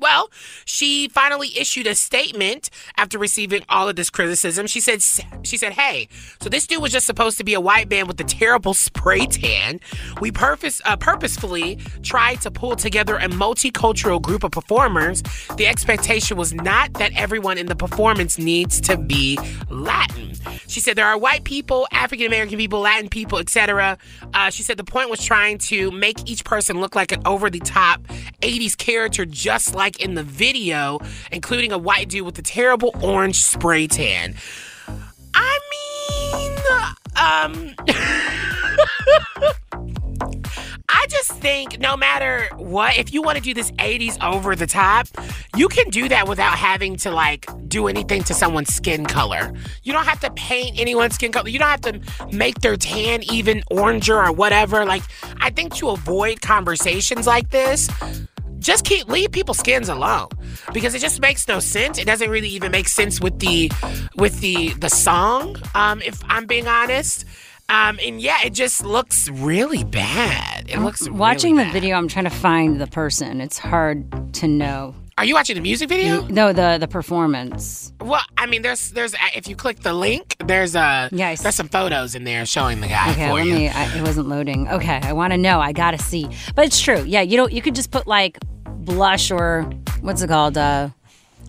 Well, she finally issued a statement after receiving all of this criticism. She said, "She said, hey, so this dude was just supposed to be a white man with a terrible spray tan. We purpose uh, purposefully tried to pull together a multicultural group of performers. The expectation was not that everyone in the performance needs to be Latin. She said there are white people, African American people, Latin people, etc. Uh, she said the point was trying to make each person look like an over the top 80s character, just like in the video, including a white dude with a terrible orange spray tan. I mean, um I just think no matter what, if you want to do this 80s over the top, you can do that without having to like do anything to someone's skin color. You don't have to paint anyone's skin color. You don't have to make their tan even oranger or whatever. Like, I think to avoid conversations like this, just keep leave people's skins alone because it just makes no sense. It doesn't really even make sense with the with the the song. Um, if I'm being honest. Um, and yeah, it just looks really bad. It looks Watching really the video, I'm trying to find the person. It's hard to know. Are you watching the music video? No, the the performance. Well, I mean, there's there's if you click the link, there's a Yes. there's some photos in there showing the guy Okay, let you. me. I, it wasn't loading. Okay, I want to know. I gotta see. But it's true. Yeah, you don't. You could just put like blush or what's it called? Uh,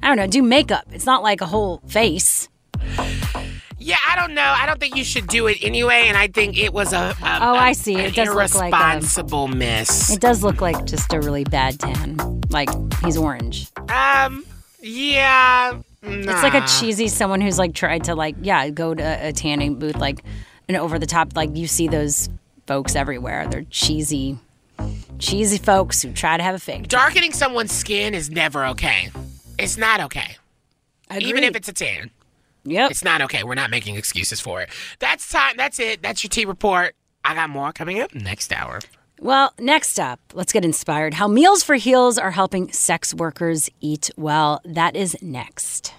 I don't know. Do makeup. It's not like a whole face. Yeah, I don't know. I don't think you should do it anyway, and I think it was a, a Oh, a- I see. It does look like a- irresponsible miss. It does look like just a really bad tan. Like he's orange. Um, yeah, It's like a cheesy someone who's like tried to like yeah go to a tanning booth like an over the top like you see those folks everywhere. They're cheesy, cheesy folks who try to have a fake. Darkening someone's skin is never okay. It's not okay. Even if it's a tan. Yep. It's not okay. We're not making excuses for it. That's time. That's it. That's your tea report. I got more coming up next hour. Well, next up, let's get inspired. How Meals for Heels are helping sex workers eat well. That is next.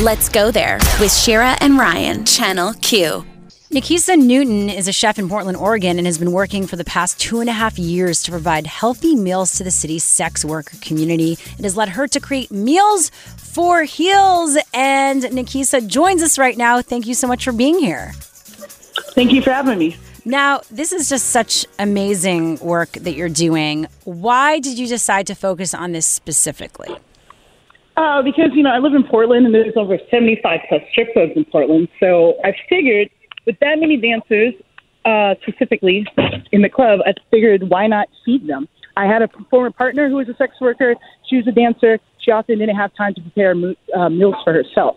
Let's go there with Shira and Ryan, Channel Q. Nikisa Newton is a chef in Portland, Oregon, and has been working for the past two and a half years to provide healthy meals to the city's sex worker community. It has led her to create Meals for Heels. And Nikisa joins us right now. Thank you so much for being here. Thank you for having me. Now, this is just such amazing work that you're doing. Why did you decide to focus on this specifically? Uh, because, you know, I live in Portland and there's over 75 plus strip clubs in Portland. So I figured with that many dancers, uh, specifically in the club, I figured why not feed them? I had a former partner who was a sex worker. She was a dancer. She often didn't have time to prepare uh, meals for herself.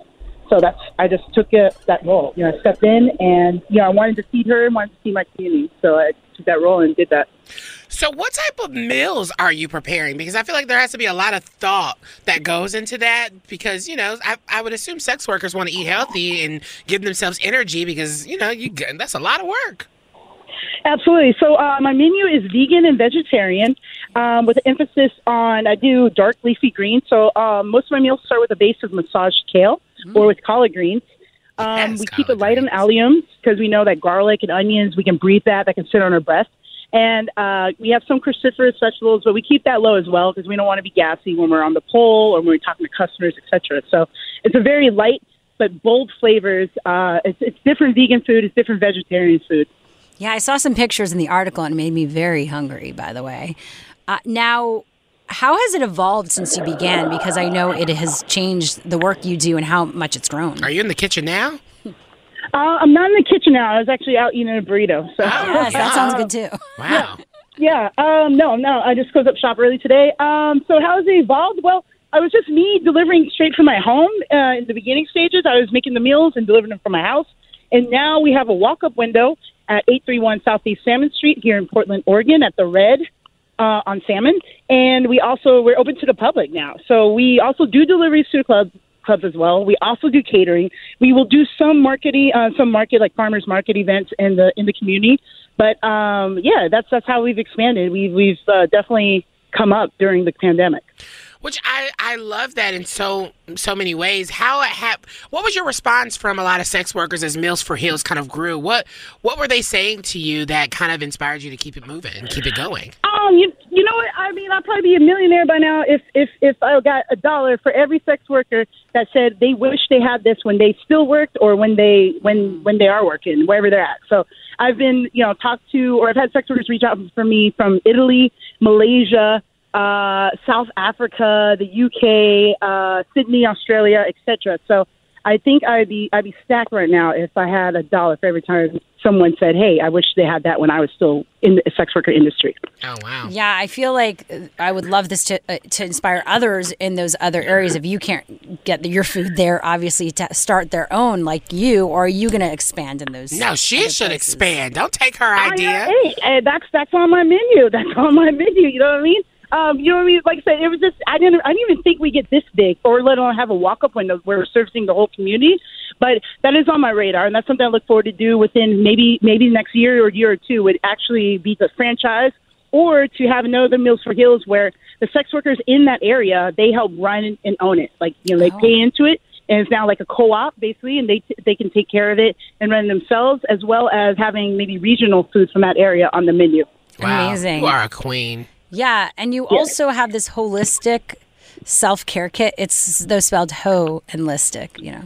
So that's I just took it, that role. You know, I stepped in and you know I wanted to feed her and wanted to feed my community. So I took that role and did that. So, what type of meals are you preparing? Because I feel like there has to be a lot of thought that goes into that. Because you know, I, I would assume sex workers want to eat healthy and give themselves energy. Because you know, you that's a lot of work. Absolutely. So uh, my menu is vegan and vegetarian, um, with an emphasis on I do dark leafy greens. So um, most of my meals start with a base of massaged kale or with collard greens. Um, we keep it light on alliums because we know that garlic and onions we can breathe that that can sit on our breath. And uh, we have some cruciferous vegetables, but we keep that low as well because we don't want to be gassy when we're on the pole or when we're talking to customers, etc. So it's a very light but bold flavors. Uh, it's, it's different vegan food. It's different vegetarian food. Yeah, I saw some pictures in the article and it made me very hungry, by the way. Uh, now, how has it evolved since you began? Because I know it has changed the work you do and how much it's grown. Are you in the kitchen now? Uh, I'm not in the kitchen now. I was actually out eating a burrito. So yes, that sounds good too. Wow. Yeah. Um, no, no. I just closed up shop early today. Um, so how has it evolved? Well, I was just me delivering straight from my home uh, in the beginning stages. I was making the meals and delivering them from my house. And now we have a walk-up window at 831 Southeast Salmon Street here in Portland, Oregon, at the Red uh, on Salmon. And we also we're open to the public now. So we also do deliveries to the club clubs as well. We also do catering. We will do some marketing, uh, some market like farmers market events in the in the community. But um, yeah, that's that's how we've expanded. We've we've uh, definitely come up during the pandemic. Which I, I love that in so so many ways. How it hap- What was your response from a lot of sex workers as Meals for Heels kind of grew? What what were they saying to you that kind of inspired you to keep it moving and keep it going? Um, you you know what? I mean, I'd probably be a millionaire by now if if if I got a dollar for every sex worker that said they wish they had this when they still worked or when they when when they are working wherever they're at. So I've been you know talked to or I've had sex workers reach out for me from Italy, Malaysia, uh, South Africa, the UK, uh, Sydney, Australia, etc. So I think I'd be I'd be stacked right now if I had a dollar for every time someone said, "Hey, I wish they had that when I was still in the sex worker industry." Oh wow. Yeah, I feel like uh, I would love this to uh, to inspire others in those other areas. If you can't get your food there, obviously to start their own, like you, or are you going to expand in those? No, she should expand. Don't take her I- idea. hey, hey, that's that's on my menu. That's on my menu. You know what I mean? Um, you know what I mean? Like I said, it was just I didn't I didn't even think we get this big, or let alone have a walk up window where we're servicing the whole community. But that is on my radar, and that's something I look forward to do within maybe maybe next year or year or two. Would actually be the franchise, or to have another Meals for Heels where the sex workers in that area they help run and own it. Like you know they pay into it, and it's now like a co-op basically, and they they can take care of it and run it themselves, as well as having maybe regional foods from that area on the menu. Wow, Amazing. You are a queen. Yeah, and you Yeah. also have this holistic self care kit. It's though spelled ho and listic, you know.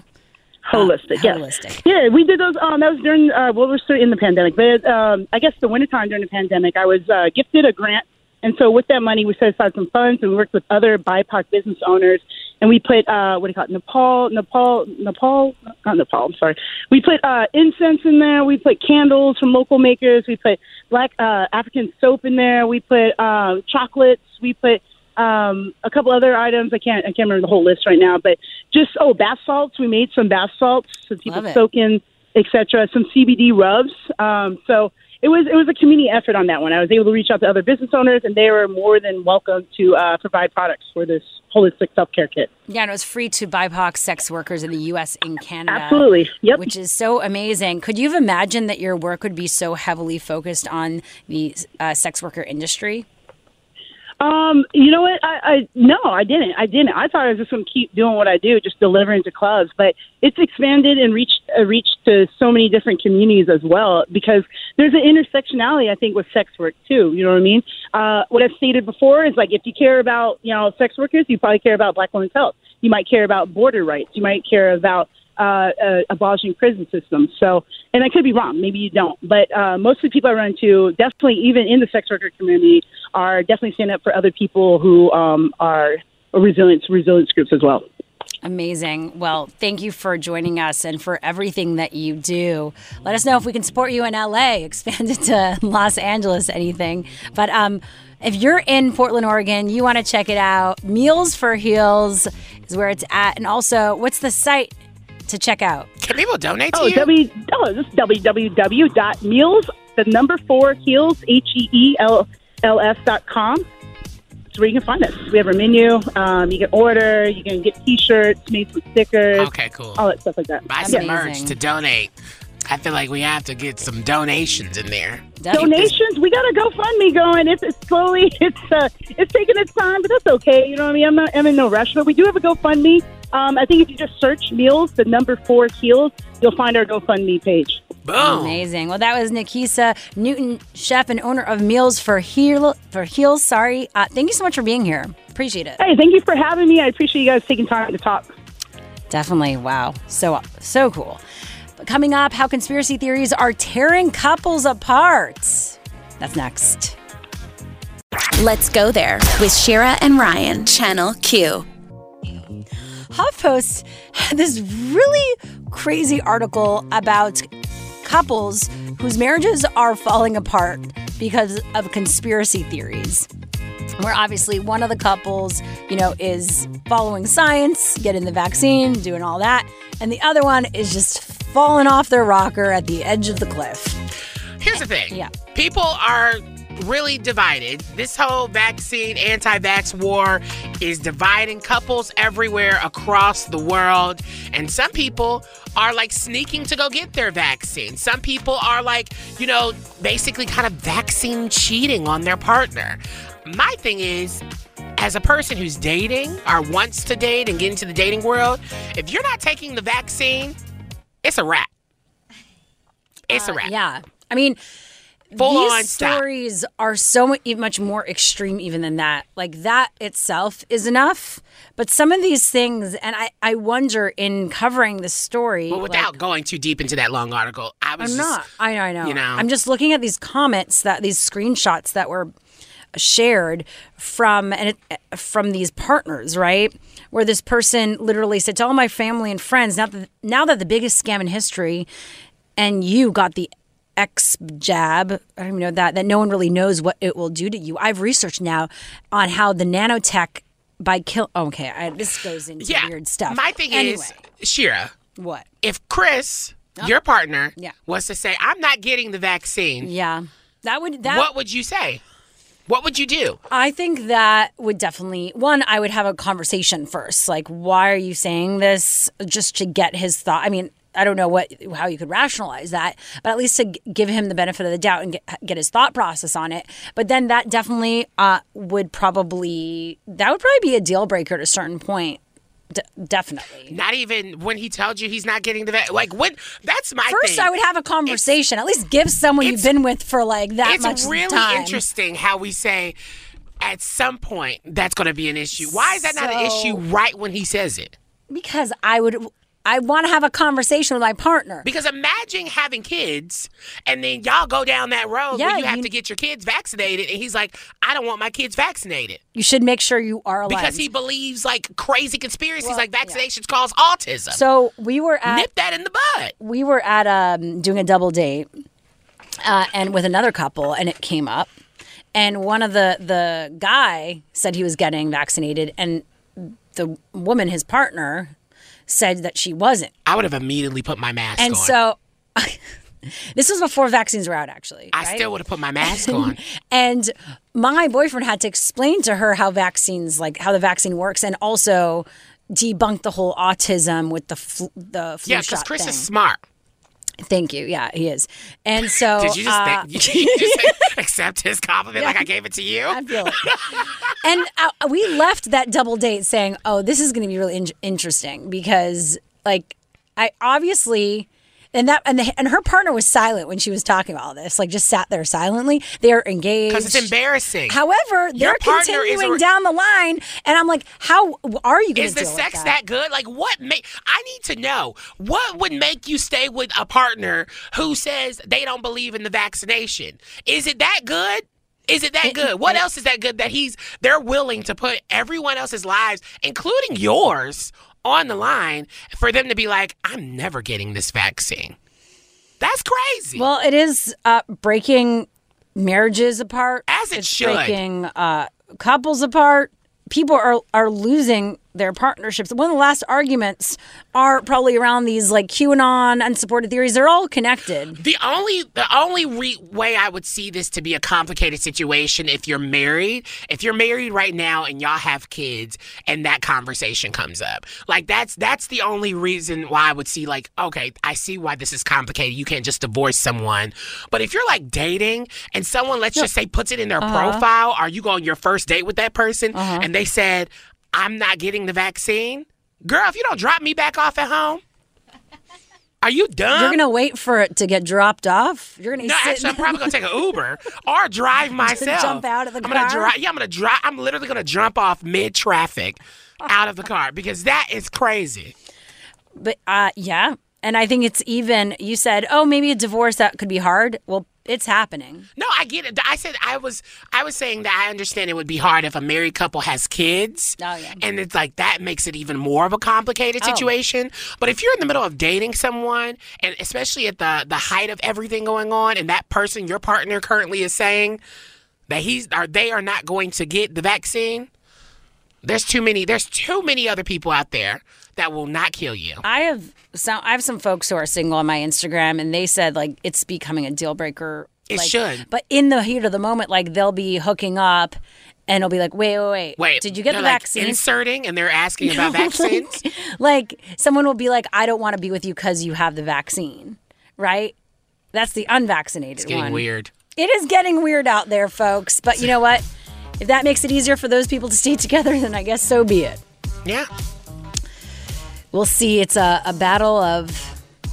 Holistic, yes. Holistic. Yeah, we did those. Um, that was during uh, well, we're still in the pandemic, but um, I guess the wintertime during the pandemic, I was uh, gifted a grant, and so with that money, we set aside some funds and we worked with other BIPOC business owners, and we put uh, what do you call it, Nepal, Nepal, Nepal, not Nepal. I'm sorry. We put uh, incense in there. We put candles from local makers. We put black uh, African soap in there. We put um, chocolates. We put um, a couple other items. I can't I can't remember the whole list right now, but just oh bath salts. We made some bath salts so people soak in, etc. Some CBD rubs. Um, so it was it was a community effort on that one. I was able to reach out to other business owners, and they were more than welcome to uh, provide products for this holistic self care kit. Yeah, and it was free to BIPOC sex workers in the U.S. and Canada. Absolutely. Yep. Which is so amazing. Could you have imagined that your work would be so heavily focused on the uh, sex worker industry? Um, you know what? I, I no, I didn't. I didn't. I thought I was just going to keep doing what I do, just delivering to clubs. But it's expanded and reached uh, reached to so many different communities as well because there's an intersectionality, I think, with sex work too. You know what I mean? Uh, what I've stated before is like if you care about you know sex workers, you probably care about Black women's health. You might care about border rights. You might care about uh, uh, abolishing prison systems. So, and I could be wrong. Maybe you don't, but uh, most of the people I run into, definitely even in the sex worker community, are definitely standing up for other people who um, are resilience resilience groups as well. Amazing. Well, thank you for joining us and for everything that you do. Let us know if we can support you in LA, expand it to Los Angeles, anything. But um, if you're in Portland, Oregon, you want to check it out. Meals for Heels is where it's at. And also, what's the site to check out? Can people donate to Oh, you? w, oh, this is www.meals, the number four heels, H E E L L S dot com. It's where you can find us. We have our menu. Um, you can order. You can get T-shirts made with stickers. Okay, cool. All that stuff like that. Buy some merch to donate. I feel like we have to get some donations in there. Donations. We got a GoFundMe going. It's, it's slowly. It's uh, it's taking its time, but that's okay. You know what I mean? I'm not. I'm in no rush. But we do have a GoFundMe. Um, I think if you just search meals, the number four heels, you'll find our GoFundMe page. Boom. Amazing. Well, that was Nikisa Newton, chef and owner of Meals for Heel for Heels. Sorry. Uh, thank you so much for being here. Appreciate it. Hey, thank you for having me. I appreciate you guys taking time to talk. Definitely. Wow. So so cool. But coming up, how conspiracy theories are tearing couples apart. That's next. Let's go there with Shira and Ryan, Channel Q. HuffPost had this really crazy article about couples whose marriages are falling apart because of conspiracy theories. Where obviously one of the couples, you know, is following science, getting the vaccine, doing all that, and the other one is just falling off their rocker at the edge of the cliff. Here's the thing. Yeah. People are really divided. This whole vaccine anti vax war is dividing couples everywhere across the world. And some people are like sneaking to go get their vaccine. Some people are like, you know, basically kind of vaccine cheating on their partner. My thing is, as a person who's dating or wants to date and get into the dating world, if you're not taking the vaccine, it's a wrap. It's a Uh, wrap. Yeah. I mean, Full these stories are so much more extreme even than that. Like that itself is enough. But some of these things, and I, I wonder in covering the story. But without like, going too deep into that long article, I was I'm just, not. I know. I know. you know. I'm just looking at these comments that these screenshots that were shared from and it, from these partners, right? Where this person literally said to all my family and friends, now that now that the biggest scam in history, and you got the X jab, I don't even know that that no one really knows what it will do to you. I've researched now on how the nanotech by kill. oh, Okay, I, this goes into Yeah. weird stuff. My thing anyway, is, Shira, what? if Chris, Oh. your partner, Yeah. was to say, I'm not getting the vaccine, Yeah, that would that. what would you say? What would you do? I think that would definitely one. I would have a conversation first, like, why are you saying this? Just to get his thought. I mean, I don't know what how you could rationalize that, but at least to give him the benefit of the doubt and get, get his thought process on it. But then that definitely uh, would probably that would probably be a deal breaker at a certain point. D- definitely. Not even when he tells you he's not getting the vaccine. Like, when? That's my First, thing. I would have a conversation. At least give someone you've been with for like that it's much really time. interesting how we say at some point that's going to be an issue. Why is that not an issue right when he says it? Because I would, I want to have a conversation with my partner. Because imagine having kids and then y'all go down that road Yeah, where you have you- to get your kids vaccinated, and he's like, I don't want my kids vaccinated. You should make sure you are alive. Because he believes like crazy conspiracies like vaccinations cause autism. So we were at nip that in the bud. we were at um, doing a double date, uh, and with another couple, and it came up, and one of the the guy said he was getting vaccinated, and the woman, his partner, said that she wasn't, I would have immediately put my mask on. and on. so. This was before vaccines were out, actually. I right? still would have put my mask on. and my boyfriend had to explain to her how vaccines, like how the vaccine works, and also debunk the whole autism with the fl- the flu yeah, because Chris thing. is smart. Thank you. Yeah, he is. And so, Did you just, uh, think, you just accept his compliment like I gave it to you? I feel it. and uh, we left that double date saying, "Oh, this is going to be really in- interesting because, like, I obviously." And that and the, and her partner was silent when she was talking about all this, like just sat there silently. They're engaged Because it's embarrassing. However, they're continuing down the line, and I'm like, how are you going Is the sex with that good? Like, what make? I need to know what would make you stay with a partner who says they don't believe in the vaccination. Is it that good? Is it that good? What else is that good that he's they're willing to put everyone else's lives, including yours, on the line for them to be like, I'm never getting this vaccine. That's crazy. Well, it is uh, breaking marriages apart. As it it's should. breaking uh, couples apart. People are are losing their partnerships. One of the last arguments are probably around these like QAnon unsupported theories. They're all connected. The only the only re- way I would see this to be a complicated situation if you're married, if you're married right now and y'all have kids and that conversation comes up. Like that's that's the only reason why I would see like okay, I see why this is complicated. You can't just divorce someone. But if you're like dating and someone let's just say puts it in their Uh-huh. profile, are you going on your first date with that person Uh-huh. and they said, "I'm not getting the vaccine." Girl, if you don't drop me back off at home, are you done? You're gonna wait for it to get dropped off. You're gonna No, sit actually, I'm probably gonna take an Uber or drive myself. jump out of the I'm gonna car? drive. Yeah, I'm gonna drive. I'm literally gonna jump off mid traffic out of the car because that is crazy. But uh, yeah, and I think it's even. You said, oh, maybe a divorce that could be hard. Well, it's happening. No, I get it. I said I was. I was saying that I understand it would be hard if a married couple has kids. Oh, yeah. And it's like that makes it even more of a complicated Oh. situation. But if you're in the middle of dating someone, and especially at the the height of everything going on, and that person, your partner, currently is saying that he's or they are not going to get the vaccine, there's too many. There's too many other people out there that will not kill you. I have some. I have some folks who are single on my Instagram, and they said like it's becoming a deal breaker. It like- should. But in the heat of the moment, like they'll be hooking up, and it'll be like, wait, wait, wait, Wait, did you get the like vaccine? Inserting, and they're asking about vaccines. like someone will be like, I don't want to be with you because you have the vaccine, right? That's the unvaccinated It's getting one. weird. It is getting weird out there, folks. But you know what? If that makes it easier for those people to stay together, then I guess so be it. Yeah. We'll see. It's a, a battle of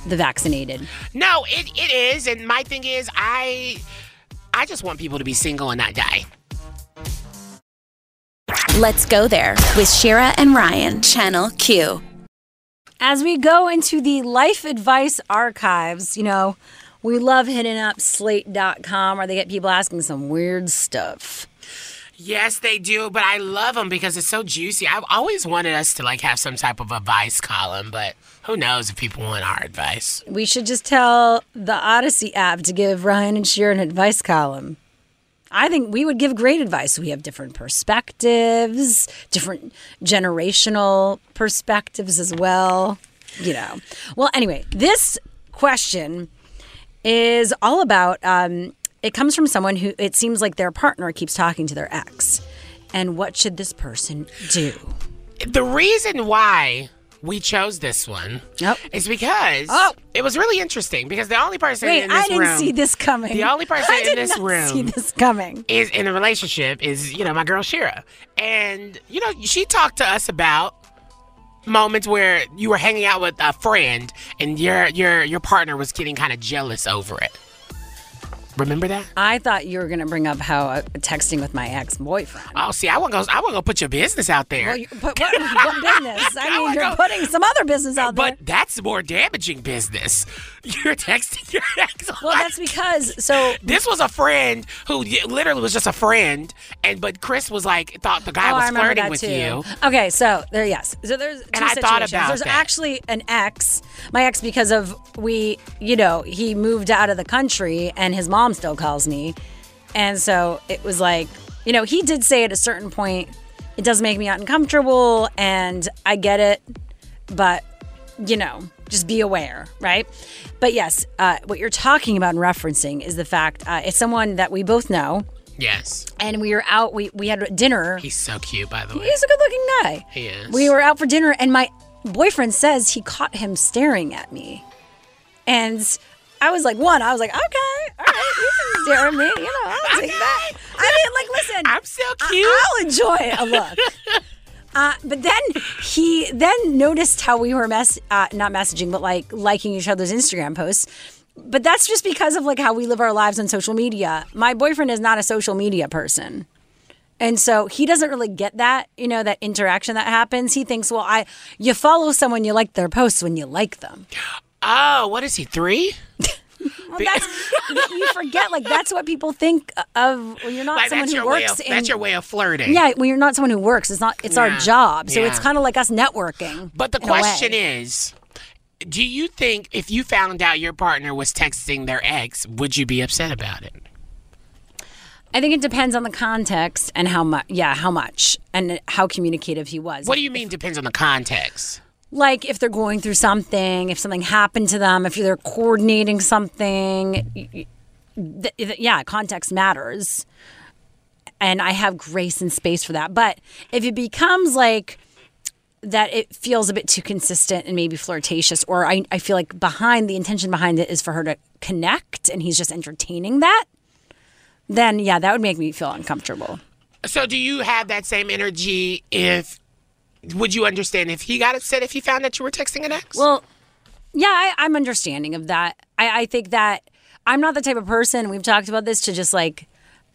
the vaccinated. No, it, it is, and my thing is, I I just want people to be single and not die. Let's go there with Shira and Ryan, Channel Q. As we go into the life advice archives, you know, we love hitting up slate.com where they get people asking some weird stuff. Yes, they do, but I love them because it's so juicy. I've always wanted us to like have some type of advice column, but who knows if people want our advice. We should just tell the Odyssey app to give Ryan and Shira an advice column. I think we would give great advice. We have different perspectives, different generational perspectives as well. You know. Well, anyway, this question is all about. Um, it comes from someone who it seems like their partner keeps talking to their ex, and what should this person do? The reason why we chose this one is because oh. it was really interesting because the only person Oh. Wait, in this room I didn't room see this coming. The only person I in did this not room see this coming. is in a relationship is you know my girl Shira, and you know she talked to us about moments where you were hanging out with a friend and your your your partner was getting kind of jealous over it. Remember that? I thought you were going to bring up how uh, texting with my ex boyfriend. Oh, see, I want to go. I want to go put your business out there. Well, you, but what, what business? I mean, you're putting some other business out there. But that's more damaging business. You're texting your ex. Well, that's because so this was a friend who literally was just a friend, and but Chris was like thought the guy Oh, was flirting with too. you. Okay, so there, yes. So there's two And I thought situations. about There's that. actually an ex, my ex, because of we, you know, he moved out of the country, and his mom still calls me, and so it was like, you know, he did say at a certain point, it does make me uncomfortable, and I get it, but you know, just be aware, right? But yes, uh, what you're talking about and referencing is the fact uh, it's someone that we both know, Yes, and we were out. We we had dinner. he's so cute, by the way. He's a good looking guy. He is. We were out for dinner, and my boyfriend says he caught him staring at me. And I was like, one, I was like, okay, all right, you can stare at me. You know, I'll take that. I mean, like, listen. I'm so cute. I'll enjoy a look. Uh, but then he then noticed how we were mess uh, not messaging, but like liking each other's Instagram posts. But that's just because of like how we live our lives on social media. My boyfriend is not a social media person. And so he doesn't really get that, you know, that interaction that happens. He thinks, well, I you follow someone, you like their posts when you like them. Oh, what is he three? Well, that's you forget. Like that's what people think of when you're not Like, someone who works. of- in, that's your way of flirting. Yeah, when you're not someone who works, it's not. It's our job. So it's kind of like us networking. But the in a way. question is, do you think if you found out your partner was texting their ex, would you be upset about it? I think it depends on the context and how much. Yeah, how much and how communicative he was. What do you mean depends on the context? Like if they're going through something, if something happened to them, if they're coordinating something, yeah, context matters. And I have grace and space for that. But if it becomes like that, it feels a bit too consistent and maybe flirtatious, or I, I feel like behind the intention behind it is for her to connect and he's just entertaining that, then yeah, that would make me feel uncomfortable. So do you have that same energy if would you understand if he got upset if he found that you were texting an ex? Well, yeah, I, I'm understanding of that. I, I think that I'm not the type of person, we've talked about this, to just like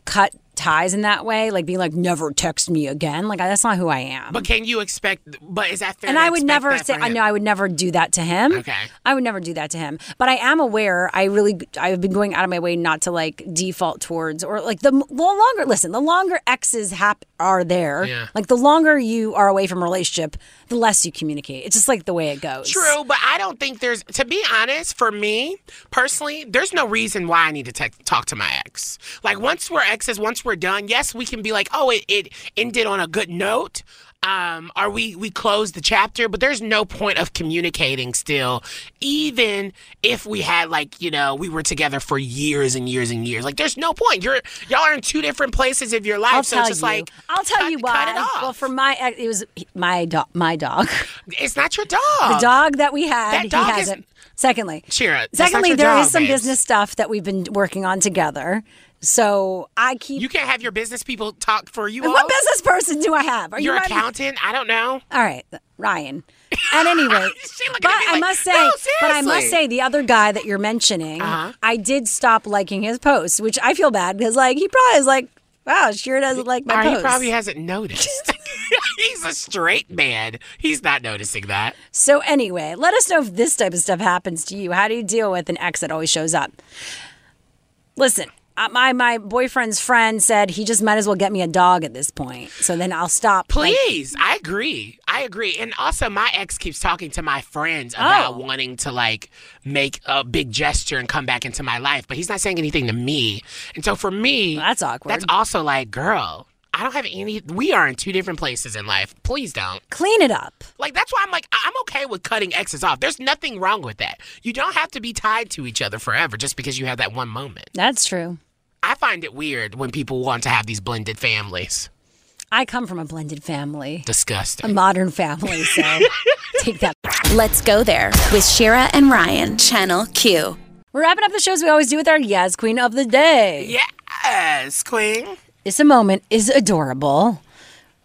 cut ties in that way, like being like, never text me again. Like, that's not who I am. But can you expect but is that fair? and I would never say, I know I would never do that to him. Okay. I would never do that to him. But I am aware, I really, I've been going out of my way not to like default towards, or like the, the longer, listen, the longer exes hap- are there, Yeah. like the longer you are away from a relationship, the less you communicate. It's just like the way it goes. True, but I don't think there's, to be honest, for me personally, there's no reason why I need to text, talk to my ex. Like, once we're exes, once we're done, yes, we can be like, oh, it, it ended on a good note. Um, are we, we closed the chapter, but there's no point of communicating still, even if we had, like, you know, we were together for years and years and years. Like, there's no point. You're, y'all are in two different places of your life, I'll so it's just you. like, I'll tell you why. cut it off. Well, for my ex, it was my dog. My dog. it's not your dog. The dog that we had. That dog he is- hasn't. Secondly, Shira, secondly, there is dog, some babes. business stuff that we've been working on together. So I keep. You can't have your business people talk for you. what all? business person do I have? Are Your you my- accountant? I don't know. All right, Ryan. At any rate, but me I must say, "No, but I must say, the other guy that you're mentioning, Uh-huh. I did stop liking his posts, which I feel bad because, like, he probably is like, wow, Shira doesn't like my Or he probably hasn't noticed. He's a straight man. He's not noticing that. So anyway, let us know if this type of stuff happens to you. How do you deal with an ex that always shows up? Listen, Uh, my my boyfriend's friend said he just might as well get me a dog at this point. So then I'll stop. like- Please, I agree. I agree. And also, my ex keeps talking to my friends oh. about Oh. wanting to like make a big gesture and come back into my life, but he's not saying anything to me. And so for me, that's awkward. That's also like, girl, I don't have any. We are in two different places in life. Please don't clean it up. Like that's why I'm like, I- I'm okay with cutting exes off. There's nothing wrong with that. You don't have to be tied to each other forever just because you have that one moment. That's true. I find it weird when people want to have these blended families. I come from a blended family, Disgusting. a modern family. So take that. Let's go there with Shira and Ryan, Channel Q. We're wrapping up the shows we always do with our Yes Queen of the Day. Yes, Queen. This moment is adorable.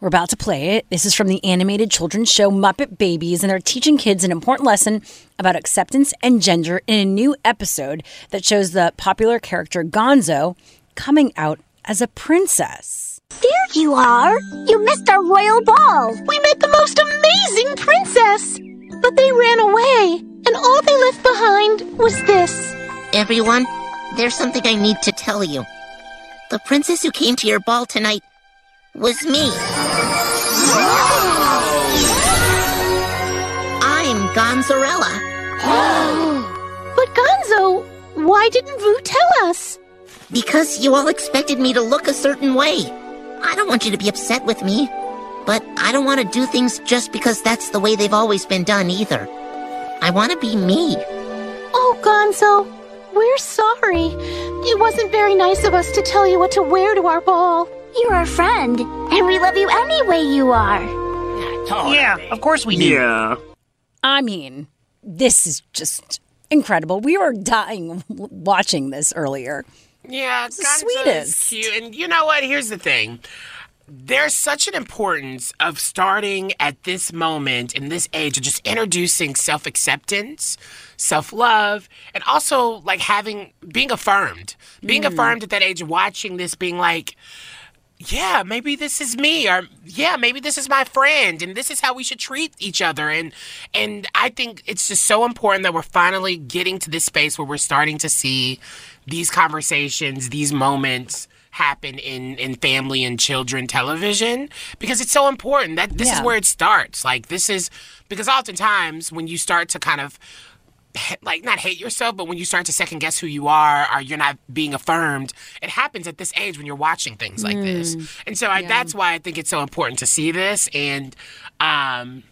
We're about to play it. This is from the animated children's show Muppet Babies, and they're teaching kids an important lesson about acceptance and gender in a new episode that shows the popular character Gonzo coming out as a princess. There you are! You missed our royal ball! We met the most amazing princess! But they ran away, and all they left behind was this. Everyone, there's something I need to tell you. The princess who came to your ball tonight was me. I'm Gonzarella. but Gonzo, why didn't Vu tell us? Because you all expected me to look a certain way. I don't want you to be upset with me, but I don't want to do things just because that's the way they've always been done either. I want to be me. Oh, Gonzo, we're sorry. It wasn't very nice of us to tell you what to wear to our ball. You're our friend, and we love you any way you are. Yeah, of course we do. Yeah. I mean, this is just incredible. We were dying watching this earlier. Yeah, It's the sweetest. Cute. And you know what? Here's the thing. There's such an importance of starting at this moment in this age of just introducing self acceptance, self love, and also like having being affirmed. Being Mm. affirmed at that age, watching this, being like, yeah, maybe this is me, or yeah, maybe this is my friend, and this is how we should treat each other. And and I think it's just so important that we're finally getting to this space where we're starting to see these conversations, these moments happen in in family and children television because it's so important that this is where it starts. Like this is because oftentimes when you start to kind of like not hate yourself, but when you start to second guess who you are, or you're not being affirmed, it happens at this age when you're watching things like this. Mm. And so I, that's why I think it's so important to see this. And um,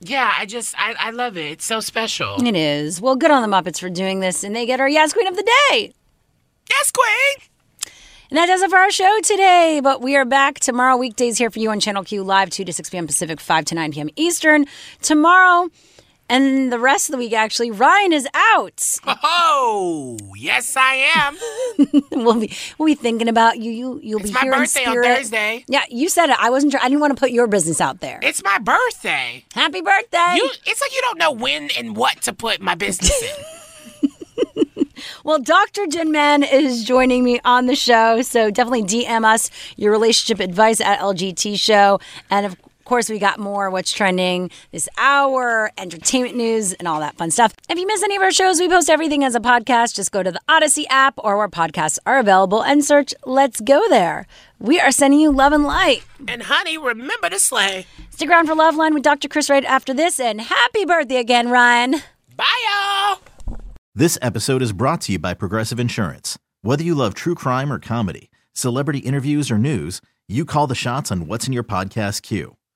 yeah, I just I, I love it. It's so special. It is. Well, good on the Muppets for doing this, and they get our Yes Queen of the Day. Yes, Queen. And that does it for our show today. But we are back tomorrow, weekdays here for you on Channel Q Live, 2 to 6 p.m. Pacific, 5 to 9 p.m. Eastern. Tomorrow and the rest of the week, actually, Ryan is out. Oh, yes, I am. we'll be we'll be thinking about you. You you'll It's be my here in birthday on. Thursday. Yeah, you said it. I wasn't. Sure. I didn't want to put your business out there. It's my birthday. Happy birthday! You, it's like you don't know when and what to put my business in. Well, Dr. Jinman is joining me on the show, so definitely DM us your relationship advice at LGT Show, and of course we got more what's trending this hour, entertainment news, and all that fun stuff. If you miss any of our shows, we post everything as a podcast. Just go to the Odyssey app or where podcasts are available and search "Let's Go There." We are sending you love and light. and honey, remember to slay. Stick around for Love Line with Dr. Chris right after this, and happy birthday again, Ryan. Bye, y'all. This episode is brought to you by Progressive Insurance. Whether you love true crime or comedy, celebrity interviews or news, you call the shots on what's in your podcast queue.